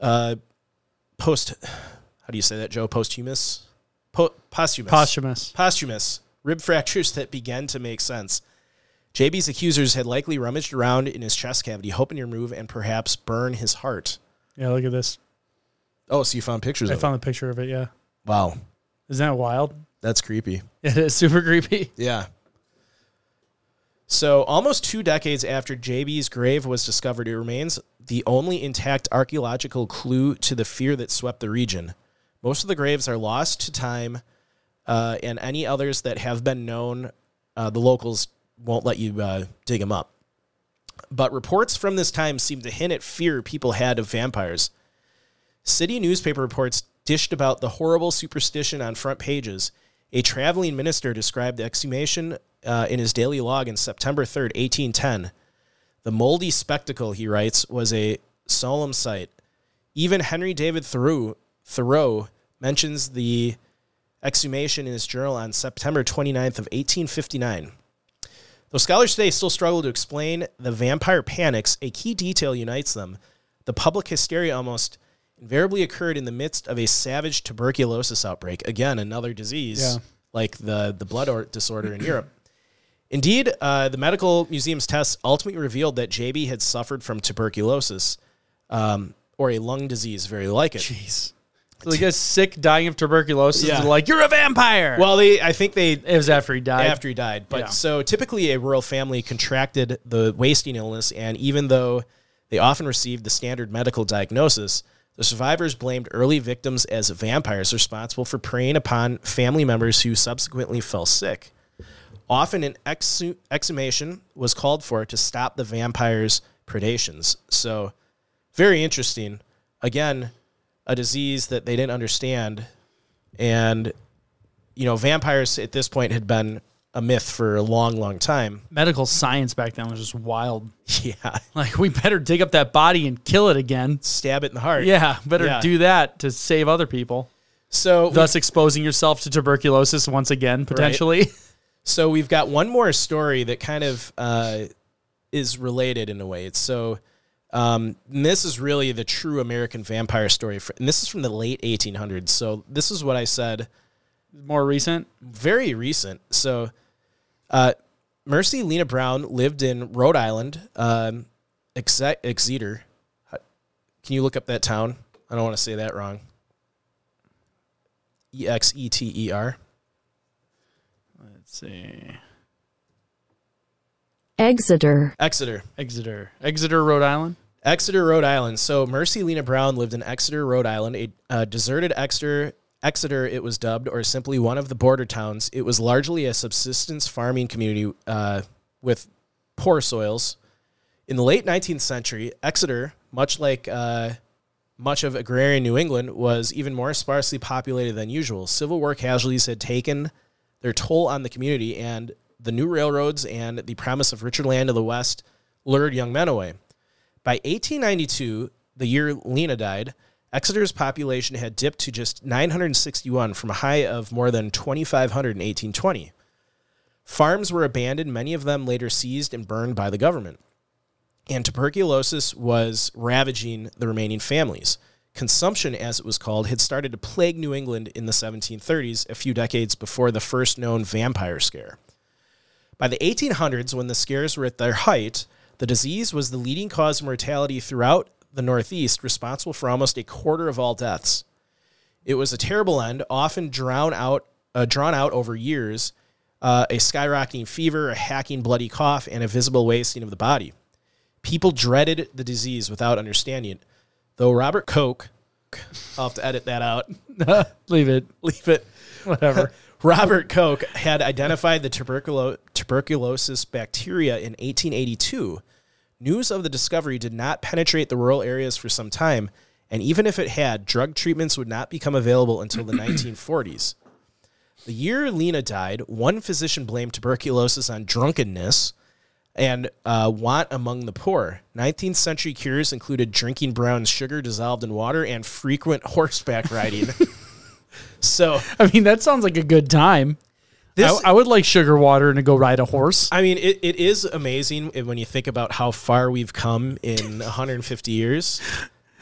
S2: uh, post. How do you say that, Joe? Posthumous? Po- posthumous.
S1: Posthumous.
S2: posthumous rib fractures that began to make sense. JB's accusers had likely rummaged around in his chest cavity, hoping to remove and perhaps burn his heart.
S1: Yeah, look at this.
S2: Oh, so you found pictures
S1: I
S2: of
S1: found a picture of it. Yeah.
S2: it. Wow,
S1: Isn't that wild?
S2: that's creepy.
S1: It is super creepy.
S2: Yeah. So, almost two decades after JB's grave was discovered, it remains the only intact archaeological clue to the fear that swept the region. Most of the graves are lost to time, uh, and any others that have been known, uh, the locals won't let you uh, dig them up. But reports from this time seem to hint at fear people had of vampires. City newspaper reports dished about the horrible superstition on front pages. A traveling minister described the exhumation uh, in his daily log in September 3rd, 1810. The moldy spectacle, he writes, was a solemn sight. Even Henry David Thoreau, Thoreau mentions the exhumation in his journal on September 29th of 1859. Though scholars today still struggle to explain the vampire panics, a key detail unites them. The public hysteria almost invariably occurred in the midst of a savage tuberculosis outbreak. Again, another disease
S1: Yeah.
S2: like the, the blood or- disorder in Europe. Indeed, uh, the medical museum's tests ultimately revealed that JB had suffered from tuberculosis um, or a lung disease very like it.
S1: Jeez. Like a sick dying of tuberculosis.
S2: Yeah.
S1: Like, you're a vampire.
S2: Well, they I think they
S1: it was after he died.
S2: after he died. But
S1: Yeah.
S2: so typically a rural family contracted the wasting illness, and even though they often received the standard medical diagnosis, the survivors blamed early victims as vampires responsible for preying upon family members who subsequently fell sick. Often an exhu- exhumation was called for to stop the vampires' predations. So, very interesting. Again, a disease that they didn't understand and you know, vampires at this point had been a myth for a long, long time.
S1: Medical science back then was just wild.
S2: Yeah,
S1: Like we better dig up that body and kill it again.
S2: stab it in the heart.
S1: Yeah, better
S2: Yeah.
S1: do that to save other people.
S2: So,
S1: Thus exposing yourself to tuberculosis once again, potentially.
S2: so we've got one more story that kind of uh, is related in a way. It's so. Um, this is really the true American vampire story, for, and this is from the late 1800s. So this is what I said.
S1: More recent.
S2: very recent. So, uh, Mercy Lena Brown lived in Rhode Island, um, Exe- Exeter. Can you look up that town? I don't want to say that wrong. E X E T E R.
S1: Let's see.
S3: Exeter,
S2: Exeter.
S1: Exeter. Exeter, Rhode Island.
S2: Exeter, Rhode Island. So Mercy Lena Brown lived in Exeter, Rhode Island, a uh, deserted Exeter. Exeter, it was dubbed, or simply one of the border towns. It was largely a subsistence farming community uh, with poor soils. In the late 19th century, Exeter, much like uh, much of agrarian New England, was even more sparsely populated than usual. Civil War casualties had taken their toll on the community, and the new railroads and the promise of richer land to the west lured young men away. By 1892, the year Lena died, Exeter's population had dipped to just 961 from a high of more than 2,500 in 1820. Farms were abandoned, many of them later seized and burned by the government. And tuberculosis was ravaging the remaining families. Consumption, as it was called, had started to plague New England in the 1730s, a few decades before the first known vampire scare. By the 1800s, when the scares were at their height, the disease was the leading cause of mortality throughout the Northeast, responsible for almost a quarter of all deaths. It was a terrible end, often drawn out, uh, drawn out over years, uh, a skyrocketing fever, a hacking bloody cough, and a visible wasting of the body. People dreaded the disease without understanding it. Though Robert Koch, I'll have to edit that out,
S1: Leave it.
S2: leave it.
S1: Whatever.
S2: Robert Koch had identified the tuberculo- tuberculosis bacteria in 1882. News of the discovery did not penetrate the rural areas for some time, and even if it had, drug treatments would not become available until the 1940s. The year Lena died, one physician blamed tuberculosis on drunkenness and uh, want among the poor. 19th century cures included drinking brown sugar dissolved in water and frequent horseback riding. so,
S1: I mean, that sounds like a good time.
S2: This-
S1: I, I would like sugar water and to go ride a horse.
S2: I mean, it, it is amazing when you think about how far we've come in 150 years.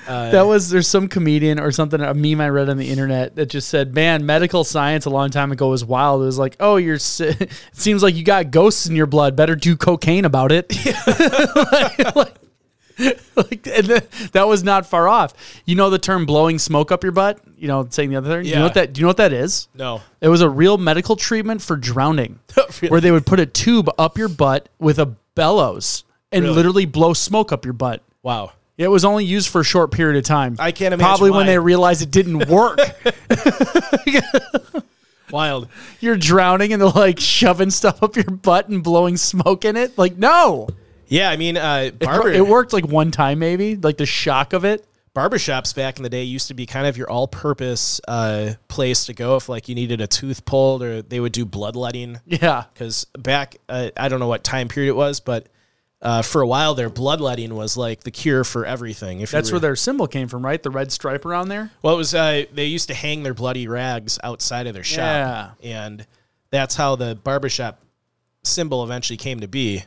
S1: Uh, that was there's some comedian or something a meme I read on the internet that just said, "Man, medical science a long time ago was wild. It was like, oh, you're it seems like you got ghosts in your blood. Better do cocaine about it." like, like- like, and th- that was not far off. You know the term "blowing smoke up your butt." You know, saying the other thing. You
S2: Yeah.
S1: know what that? Do you know what that is?
S2: No.
S1: It was a real medical treatment for drowning,
S2: Really?
S1: where they would put a tube up your butt with a bellows and
S2: Really?
S1: literally blow smoke up your butt.
S2: Wow.
S1: It was only used for a short period of time.
S2: I can't imagine
S1: Probably when they realized it didn't work.
S2: Wild.
S1: You're drowning and they're like shoving stuff up your butt and blowing smoke in it. Like, no.
S2: Yeah, I mean, uh,
S1: It,
S2: barber,
S1: it worked like one time, maybe. Like the shock of it.
S2: barbershops back in the day used to be kind of your all-purpose uh, place to go if like you needed a tooth pulled or they would do bloodletting.
S1: Yeah.
S2: Because back, uh, I don't know what time period it was, but uh, for a while there, bloodletting was like the cure for everything. If you
S1: That's
S2: were-
S1: where their symbol came from, right? The red stripe around there.
S2: Well, it was uh, they used to hang their bloody rags outside of their shop, and that's how the barbershop symbol eventually came to be.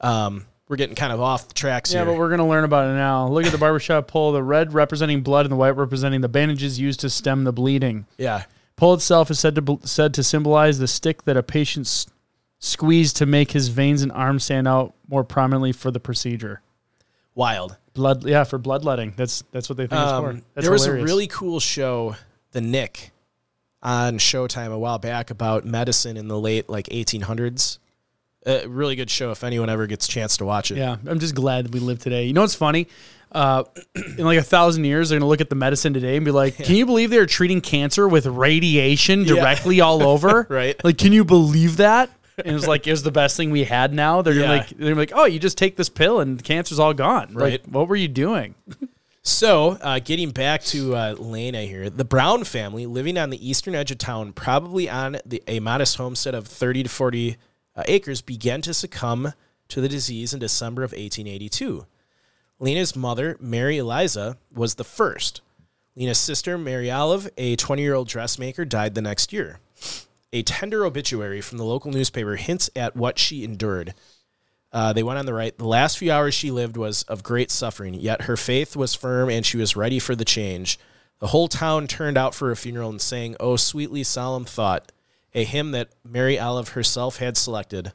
S2: Um, we're getting kind of off the tracks
S1: Yeah,
S2: here.
S1: but we're going to learn about it now. Look at the barbershop pole, the red representing blood and the white representing the bandages used to stem the bleeding.
S2: yeah,
S1: Pole itself is said to said to symbolize the stick that a patient s- squeezed to make his veins and arms stand out more prominently for the procedure.
S2: wild.
S1: Blood, yeah, for bloodletting. That's that's what they think it's for.
S2: Um,
S1: That's
S2: there was
S1: hilarious.
S2: a really cool show, The Knick, on Showtime a while back about medicine in the late like 1800s. A really good show if anyone ever gets a chance to watch it.
S1: yeah. I'm just glad that we live today. You know what's funny? Uh, in like a thousand years, they're gonna look at the medicine today and be like, "Can you believe they're treating cancer with radiation directly all over?
S2: Right.
S1: Like, can you believe that?" And it's like, "Is the best thing we had now?" They're
S2: Yeah.
S1: like, "They're like, oh, you just take this pill and the cancer's all gone."
S2: Right.
S1: Like, what were you doing?
S2: So, uh, getting back to uh, Lena here, the Brown family living on the eastern edge of town, probably on the, a modest homestead of 30 to 40 uh, acres, began to succumb to the disease in December of 1882. Lena's mother, Mary Eliza, was the first. Lena's sister, Mary Olive, a 20 year old dressmaker, died the next year. A tender obituary from the local newspaper hints at what she endured. Uh, they went on the right. The last few hours she lived was of great suffering, yet her faith was firm and she was ready for the change. The whole town turned out for a funeral and sang, Oh, sweetly solemn thought, a hymn that Mary Olive herself had selected.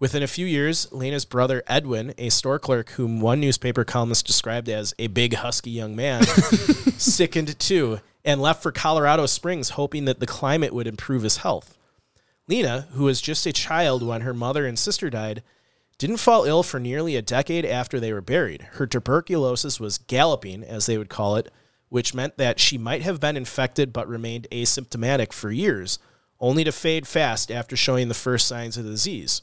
S2: Within a few years, Lena's brother Edwin, a store clerk whom one newspaper columnist described as a big, husky young man, sickened too and left for Colorado Springs, hoping that the climate would improve his health. Lena, who was just a child when her mother and sister died, didn't fall ill for nearly a decade after they were buried. Her tuberculosis was galloping, as they would call it, which meant that she might have been infected but remained asymptomatic for years, only to fade fast after showing the first signs of the disease.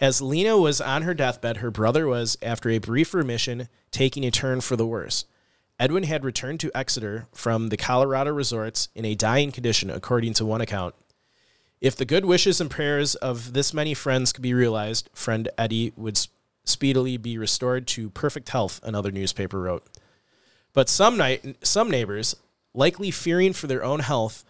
S2: As Lena was on her deathbed, her brother was, after a brief remission, taking a turn for the worse. Edwin had returned to Exeter from the Colorado resorts in a dying condition, according to one account. If the good wishes and prayers of this many friends could be realized, friend Eddie would speedily be restored to perfect health, another newspaper wrote. But some night, some neighbors, likely fearing for their own health,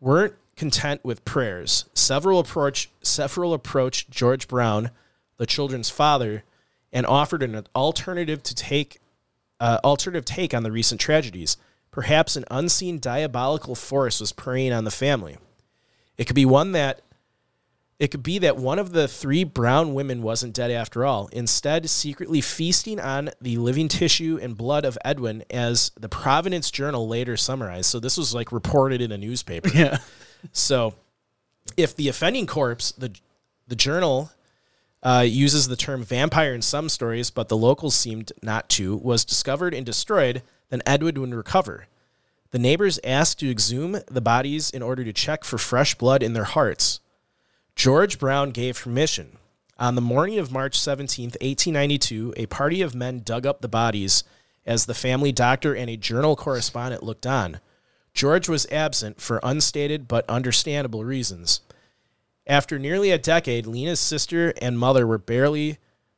S2: weren't content with prayers. Several approach several approached George Brown, the children's father, and offered an alternative to take uh, alternative take on the recent tragedies. Perhaps an unseen diabolical force was preying on the family. It could be one that it could be that one of the three brown women wasn't dead after all, instead secretly feasting on the living tissue and blood of Edwin as the Providence Journal later summarized. So this was like reported in a newspaper.
S1: Yeah.
S2: So if the offending corpse, the the journal uh, uses the term vampire in some stories, but the locals seemed not to, was discovered and destroyed, then Edwin would recover. The neighbors asked to exhume the bodies in order to check for fresh blood in their hearts. George Brown gave permission. On the morning of March 17, 1892, a party of men dug up the bodies as the family doctor and a journal correspondent looked on. George was absent for unstated but understandable reasons. After nearly a decade, Lena's sister and mother were barely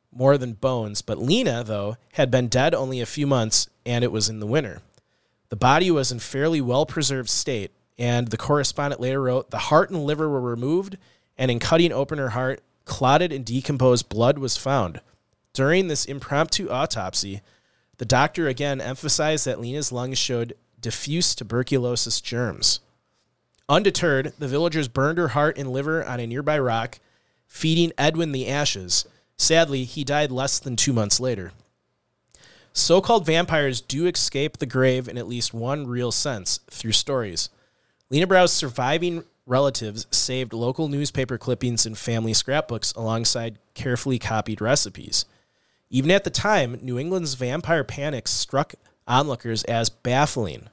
S2: more than bones, but Lena, though, had been dead only a few months, and it was in the winter. The body was in fairly well preserved state, and the correspondent later wrote the heart and liver were removed, and in cutting open her heart, clotted and decomposed blood was found. During this impromptu autopsy, the doctor again emphasized that Lena's lungs showed diffuse tuberculosis germs. Undeterred, the villagers burned her heart and liver on a nearby rock, feeding Edwin the ashes. Sadly, he died less than two months later. So called vampires do escape the grave in at least one real sense through stories. Lena Brown's surviving relatives saved local newspaper clippings and family scrapbooks alongside carefully copied recipes. Even at the time, New England's vampire panic struck onlookers as baffling.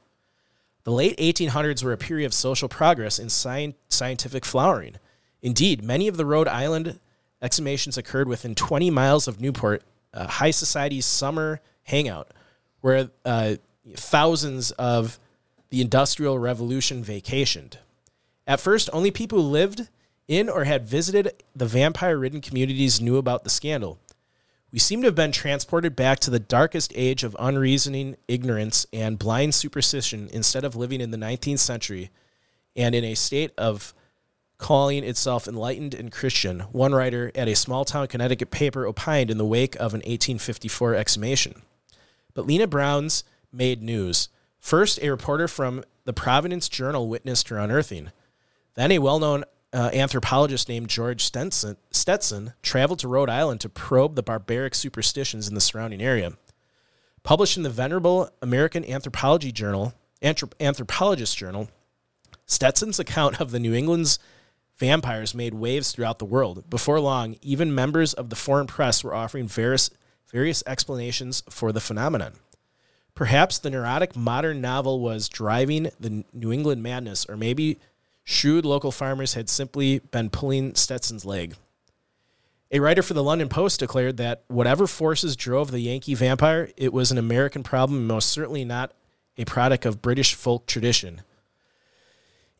S2: The late 1800s were a period of social progress and sci- scientific flowering. Indeed, many of the Rhode Island exhumations occurred within 20 miles of Newport, a high society's summer hangout, where uh, thousands of the Industrial Revolution vacationed. At first, only people who lived in or had visited the vampire ridden communities knew about the scandal. We seem to have been transported back to the darkest age of unreasoning ignorance and blind superstition instead of living in the 19th century and in a state of calling itself enlightened and Christian. One writer at a small town Connecticut paper opined in the wake of an 1854 exhumation. But Lena Brown's made news. First, a reporter from the Providence Journal witnessed her unearthing. Then, a well known uh, anthropologist named George Stetson, Stetson traveled to Rhode Island to probe the barbaric superstitions in the surrounding area. Published in the venerable American Anthropology Journal, Anthrop- Anthropologist Journal, Stetson's account of the New England's vampires made waves throughout the world. Before long, even members of the foreign press were offering various, various explanations for the phenomenon. Perhaps the neurotic modern novel was driving the New England madness, or maybe shrewd local farmers had simply been pulling Stetson's leg. A writer for the London Post declared that whatever forces drove the Yankee vampire, it was an American problem and most certainly not a product of British folk tradition.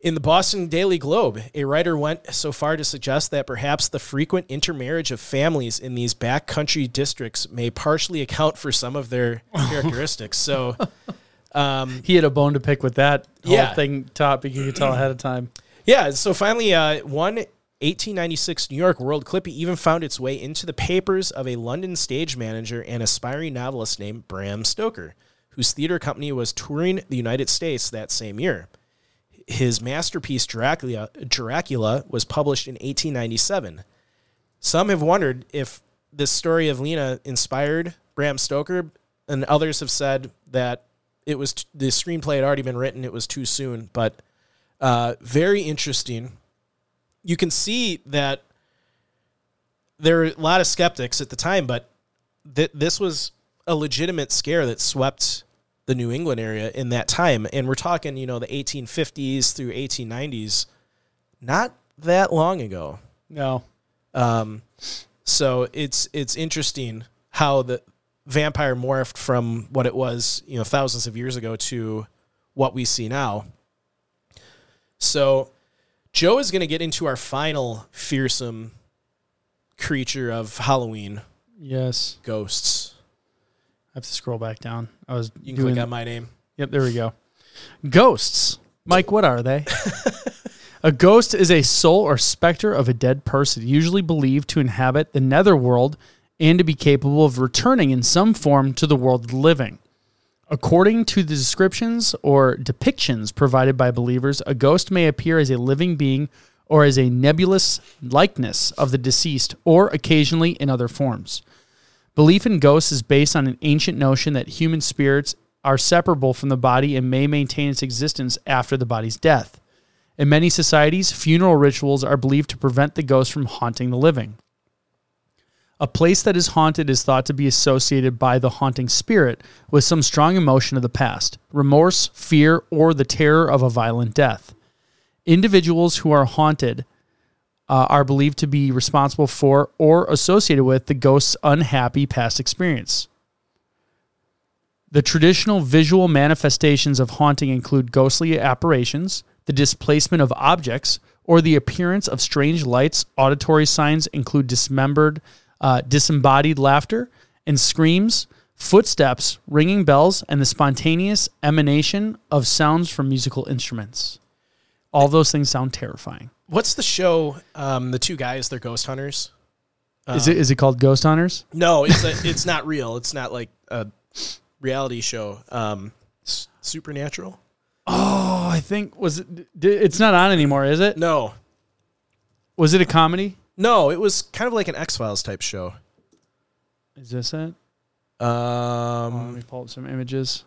S2: In the Boston Daily Globe, a writer went so far to suggest that perhaps the frequent intermarriage of families in these backcountry districts may partially account for some of their characteristics. So, um,
S1: He had a bone to pick with that whole
S2: Yeah.
S1: thing topic. You could tell ahead of time.
S2: yeah, so finally, uh, one 1896 New York World Clippy even found its way into the papers of a London stage manager and aspiring novelist named Bram Stoker, whose theater company was touring the United States that same year. His masterpiece Dracula, Dracula was published in 1897. Some have wondered if this story of Lena inspired Bram Stoker, and others have said that it was t- the screenplay had already been written; it was too soon. But uh, very interesting. You can see that there were a lot of skeptics at the time, but th- this was a legitimate scare that swept the New England area in that time. And we're talking, you know, the 1850s through 1890s, not that long ago.
S1: No.
S2: Um, so it's it's interesting how the vampire morphed from what it was, you know, thousands of years ago to what we see now. So Joe is going to get into our final fearsome creature of Halloween,
S1: Yes.
S2: ghosts.
S1: I have to scroll back down. I was
S2: You can
S1: doing.
S2: click on my name.
S1: Yep, there we go. Ghosts. Mike, what are they? a ghost is a soul or specter of a dead person, usually believed to inhabit the netherworld and to be capable of returning in some form to the world of the living. According to the descriptions or depictions provided by believers, a ghost may appear as a living being or as a nebulous likeness of the deceased, or occasionally in other forms. Belief in ghosts is based on an ancient notion that human spirits are separable from the body and may maintain its existence after the body's death. In many societies, funeral rituals are believed to prevent the ghost from haunting the living. A place that is haunted is thought to be associated by the haunting spirit with some strong emotion of the past, remorse, fear, or the terror of a violent death. Individuals who are haunted uh, are believed to be responsible for or associated with the ghost's unhappy past experience. The traditional visual manifestations of haunting include ghostly apparitions, the displacement of objects, or the appearance of strange lights. Auditory signs include dismembered, uh, disembodied laughter and screams, footsteps, ringing bells, and the spontaneous emanation of sounds from musical instruments. All those things sound terrifying.
S2: What's the show? Um, the two guys, they're ghost hunters.
S1: is it is it called Ghost Hunters?
S2: No, it's a, it's not real. It's not like a reality show. Um, S- Supernatural.
S1: Oh, I think was it. It's not on anymore, is it?
S2: No,
S1: Was it a comedy?
S2: No, it was kind of like an X Files type show.
S1: Is this it? Oh, let
S2: Um,
S1: me pull up some images.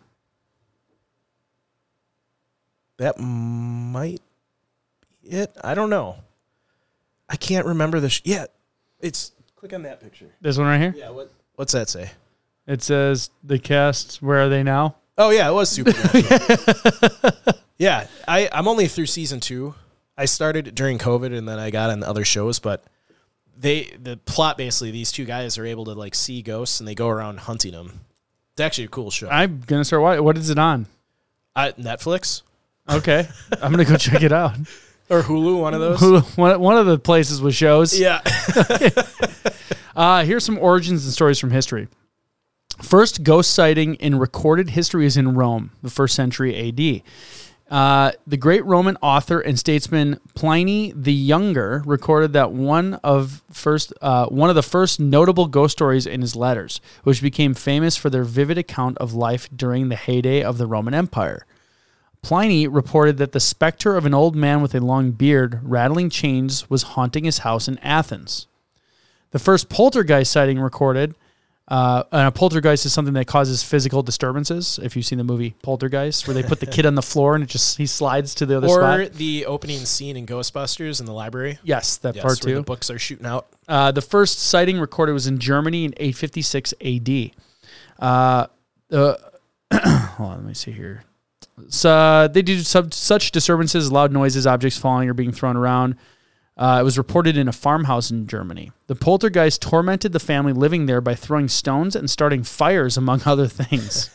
S2: that might be it. I don't know. I can't remember this. Sh- yeah, it's click on that picture.
S1: This one right here.
S2: Yeah, what what's that say?
S1: It says the cast. Where are they now?
S2: Oh yeah, it was Supernatural. yeah, I I'm only through season two. I started during COVID, and then I got on the other shows. But they the plot basically these two guys are able to like see ghosts, and they go around hunting them. It's actually a cool show.
S1: I'm gonna start. What, what is it on?
S2: Uh, Netflix
S1: Okay, I'm gonna go check it out.
S2: or Hulu, one of those.
S1: one, one of the places with shows.
S2: yeah,
S1: Uh, here's some origins and stories from history. First ghost sighting in recorded history is in Rome, the first century AD. Uh, the great Roman author and statesman Pliny the Younger recorded that one of first uh, one of the first notable ghost stories in his letters, which became famous for their vivid account of life during the heyday of the Roman Empire. Pliny reported that the specter of an old man with a long beard rattling chains was haunting his house in Athens. The first poltergeist sighting recorded, uh, and a poltergeist is something that causes physical disturbances. If you've seen the movie Poltergeist, where they put the kid on the floor and it just he slides to the other side.
S2: or
S1: spot.
S2: the opening scene in Ghostbusters in the library.
S1: Yes, that
S2: Yes,
S1: part
S2: where the books are shooting out.
S1: Uh, the first sighting recorded was in Germany in 856 AD. Uh, uh, hold on, let me see here. So, uh, they do sub, such disturbances, loud noises, objects falling or being thrown around. Uh, it was reported in a farmhouse in Germany. The poltergeist tormented the family living there by throwing stones and starting fires, among other things.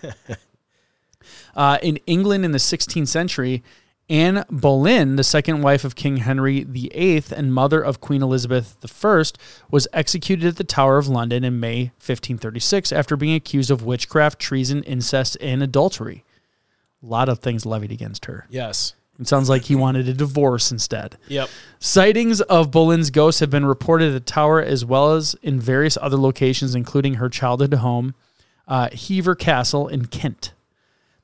S1: uh, in England in the 16th century, Anne Boleyn, the second wife of King Henry VIII and mother of Queen Elizabeth I, was executed at the Tower of London in May 1536 after being accused of witchcraft, treason, incest, and adultery. A lot of things levied against her.
S2: Yes.
S1: It sounds like he wanted a divorce instead.
S2: Yep.
S1: Sightings of Boleyn's ghost have been reported at the tower as well as in various other locations, including her childhood home, uh, Hever Castle in Kent.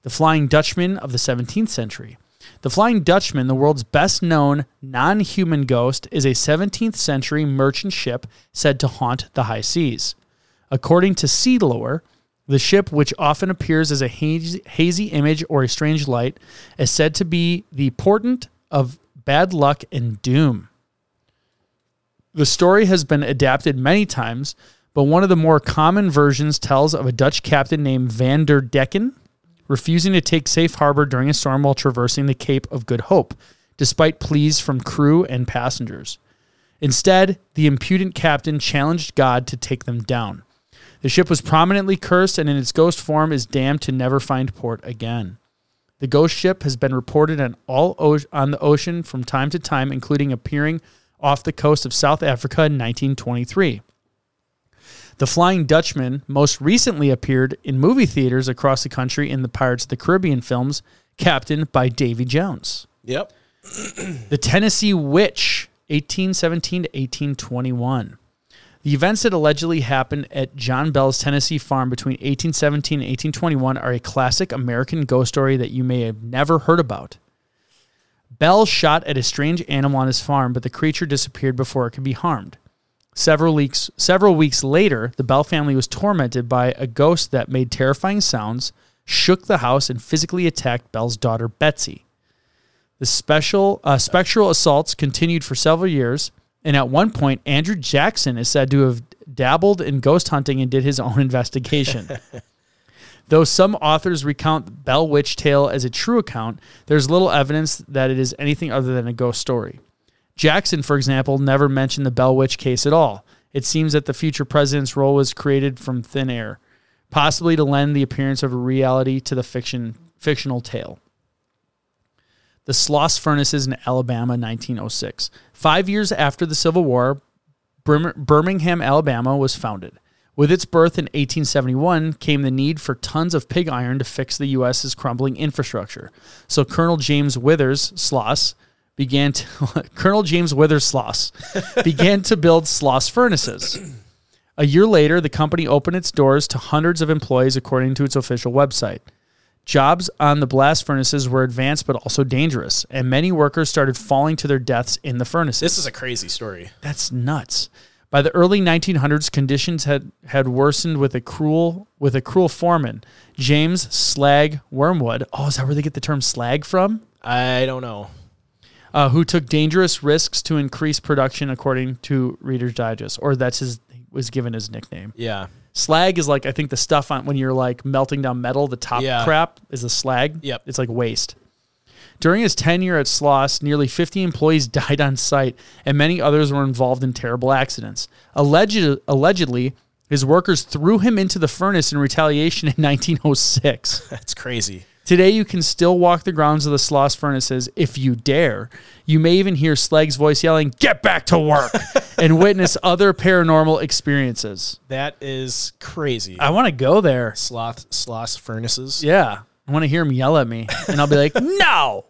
S1: The Flying Dutchman of the 17th century. The Flying Dutchman, the world's best known non human ghost, is a 17th century merchant ship said to haunt the high seas. According to Sea Lore, the ship, which often appears as a hazy, hazy image or a strange light, is said to be the portent of bad luck and doom. The story has been adapted many times, but one of the more common versions tells of a Dutch captain named Van der Decken refusing to take safe harbor during a storm while traversing the Cape of Good Hope, despite pleas from crew and passengers. Instead, the impudent captain challenged God to take them down. The ship was prominently cursed and in its ghost form is damned to never find port again. The ghost ship has been reported on all o- on the ocean from time to time, including appearing off the coast of South Africa in 1923. The Flying Dutchman most recently appeared in movie theaters across the country in the Pirates of the Caribbean films, captained by Davy Jones.
S2: Yep.
S1: The Tennessee Witch, 1817 to 1821. The events that allegedly happened at John Bell's Tennessee farm between 1817 and 1821 are a classic American ghost story that you may have never heard about. Bell shot at a strange animal on his farm, but the creature disappeared before it could be harmed. Several weeks, several weeks later, the Bell family was tormented by a ghost that made terrifying sounds, shook the house, and physically attacked Bell's daughter Betsy. The special uh, spectral assaults continued for several years, and at one point, Andrew Jackson is said to have dabbled in ghost hunting and did his own investigation. Though some authors recount the Bell Witch tale as a true account, there's little evidence that it is anything other than a ghost story. Jackson, for example, never mentioned the Bell Witch case at all. It seems that the future president's role was created from thin air, possibly to lend the appearance of a reality to the fiction fictional tale. The Sloss Furnaces in Alabama, 1906. Five years after the Civil War, Birmingham, Alabama was founded. With its birth in 1871 came the need for tons of pig iron to fix the U.S.'s crumbling infrastructure. So Colonel James Withers Sloss began to Colonel James Withers Sloss began to build Sloss furnaces. A year later, the company opened its doors to hundreds of employees, according to its official website. Jobs on the blast furnaces were advanced but also dangerous, and many workers started falling to their deaths in the furnaces.
S2: This is a crazy story.
S1: That's nuts. By the early 1900s, conditions had, had worsened with a cruel with a cruel foreman, James Slag Wormwood. Oh, is that where they get the term slag from?
S2: I don't know.
S1: Uh, who took dangerous risks to increase production, according to Reader's Digest, or that's his was given his nickname.
S2: Yeah.
S1: Slag is like I think the stuff on when you're like melting down metal. The top
S2: Yeah.
S1: crap is the slag.
S2: Yep.
S1: it's like waste. During his tenure at Sloss, nearly 50 employees died on site, and many others were involved in terrible accidents. Alleged, allegedly, his workers threw him into the furnace in retaliation in 1906.
S2: That's crazy.
S1: Today, you can still walk the grounds of the Sloss furnaces if you dare. You may even hear Slag's voice yelling, Get back to work! and witness other paranormal experiences.
S2: That is crazy.
S1: I want to go there.
S2: Sloth sloss furnaces.
S1: Yeah. I want to hear him yell at me, and I'll be like, no.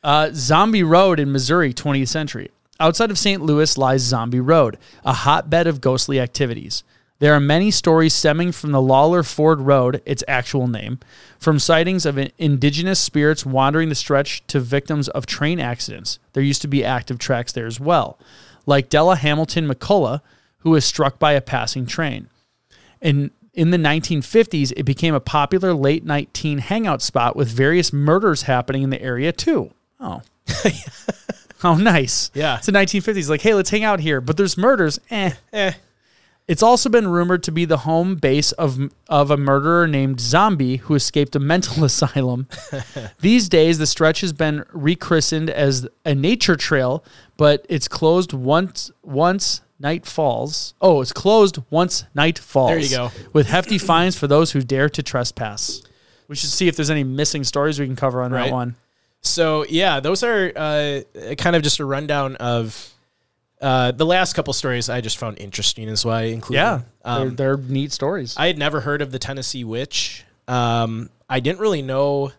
S1: Uh, Zombie Road in Missouri, 20th century. Outside of St. Louis lies Zombie Road, a hotbed of ghostly activities. There are many stories stemming from the Lawler Ford Road, its actual name, from sightings of indigenous spirits wandering the stretch to victims of train accidents. There used to be active tracks there as well, like Della Hamilton McCullough, who was struck by a passing train. In in the 1950s, it became a popular late night teen hangout spot with various murders happening in the area too. Oh. oh, nice.
S2: Yeah.
S1: It's the 1950s. Like, hey, let's hang out here. But there's murders. Eh.
S2: Eh.
S1: It's also been rumored to be the home base of of a murderer named Zombie who escaped a mental asylum. These days, the stretch has been rechristened as a nature trail, but it's closed once once night falls. Oh, it's closed once night falls.
S2: There you go.
S1: With hefty fines for those who dare to trespass. We should see if there's any missing stories we can cover on that one.
S2: So yeah, those are uh, kind of just a rundown of uh, the last couple stories I just found interesting, is why I included.
S1: Yeah,
S2: Um,
S1: they're, they're neat stories.
S2: I had never heard of the Tennessee Witch. Um, I didn't really know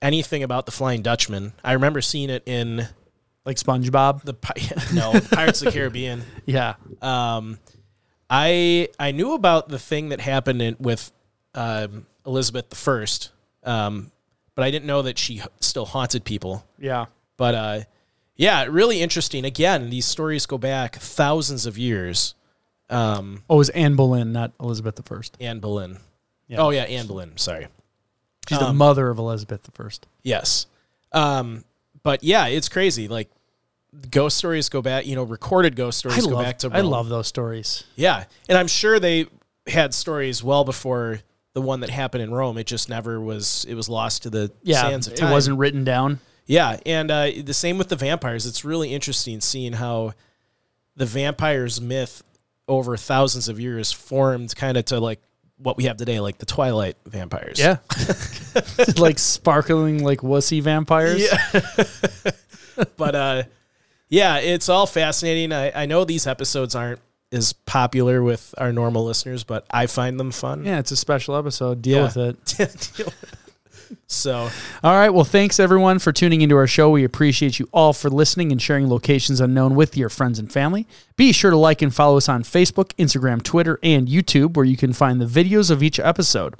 S2: anything about the Flying Dutchman. I remember seeing it in
S1: like SpongeBob.
S2: the no Pirates of the Caribbean.
S1: Yeah.
S2: Um, I I knew about the thing that happened in, with um, Elizabeth the First, um, but I didn't know that she still haunted people.
S1: Yeah.
S2: But uh, yeah, really interesting. Again, these stories go back thousands of years. Um,
S1: Oh, it was Anne Boleyn, not Elizabeth the First.
S2: Anne Boleyn.
S1: Yeah.
S2: Oh yeah, Anne Boleyn. Sorry.
S1: She's the
S2: Um,
S1: mother of Elizabeth the First.
S2: Yes. Um, but yeah, it's crazy. Like ghost stories go back. You know, recorded ghost
S1: I
S2: stories go
S1: love,
S2: back to.
S1: I love those stories.
S2: Yeah, and I'm sure they had stories well before the one that happened in Rome. It just never was. It was lost to the
S1: Yeah,
S2: sands of
S1: it wasn't written down.
S2: Yeah, and uh, the same with the vampires. It's really interesting seeing how the vampires myth over thousands of years formed kind of to like what we have today, like the Twilight vampires.
S1: Yeah, like sparkling, like wussy vampires.
S2: Yeah. but uh, yeah, it's all fascinating. I, I know these episodes aren't as popular with our normal listeners, but I find them fun.
S1: Yeah, it's a special episode. Deal
S2: Yeah.
S1: with it.
S2: so
S1: All right. Well, thanks everyone for tuning into our show. We appreciate you all for listening and sharing locations unknown with your friends and family. Be sure to like and follow us on Facebook, Instagram, Twitter, and YouTube, where you can find the videos of each episode.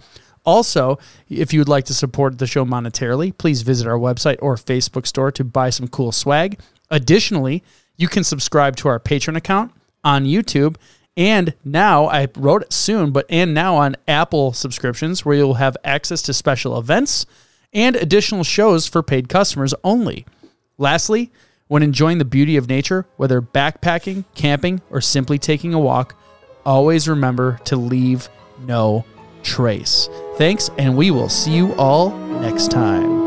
S1: Also, if you would like to support the show monetarily, please visit our website or Facebook store to buy some cool swag. Additionally, you can subscribe to our Patreon account on YouTube. And now I wrote it soon, but and now on Apple subscriptions where you'll have access to special events and additional shows for paid customers only. Lastly, when enjoying the beauty of nature, whether backpacking, camping, or simply taking a walk, always remember to leave no trace. Thanks, and we will see you all next time.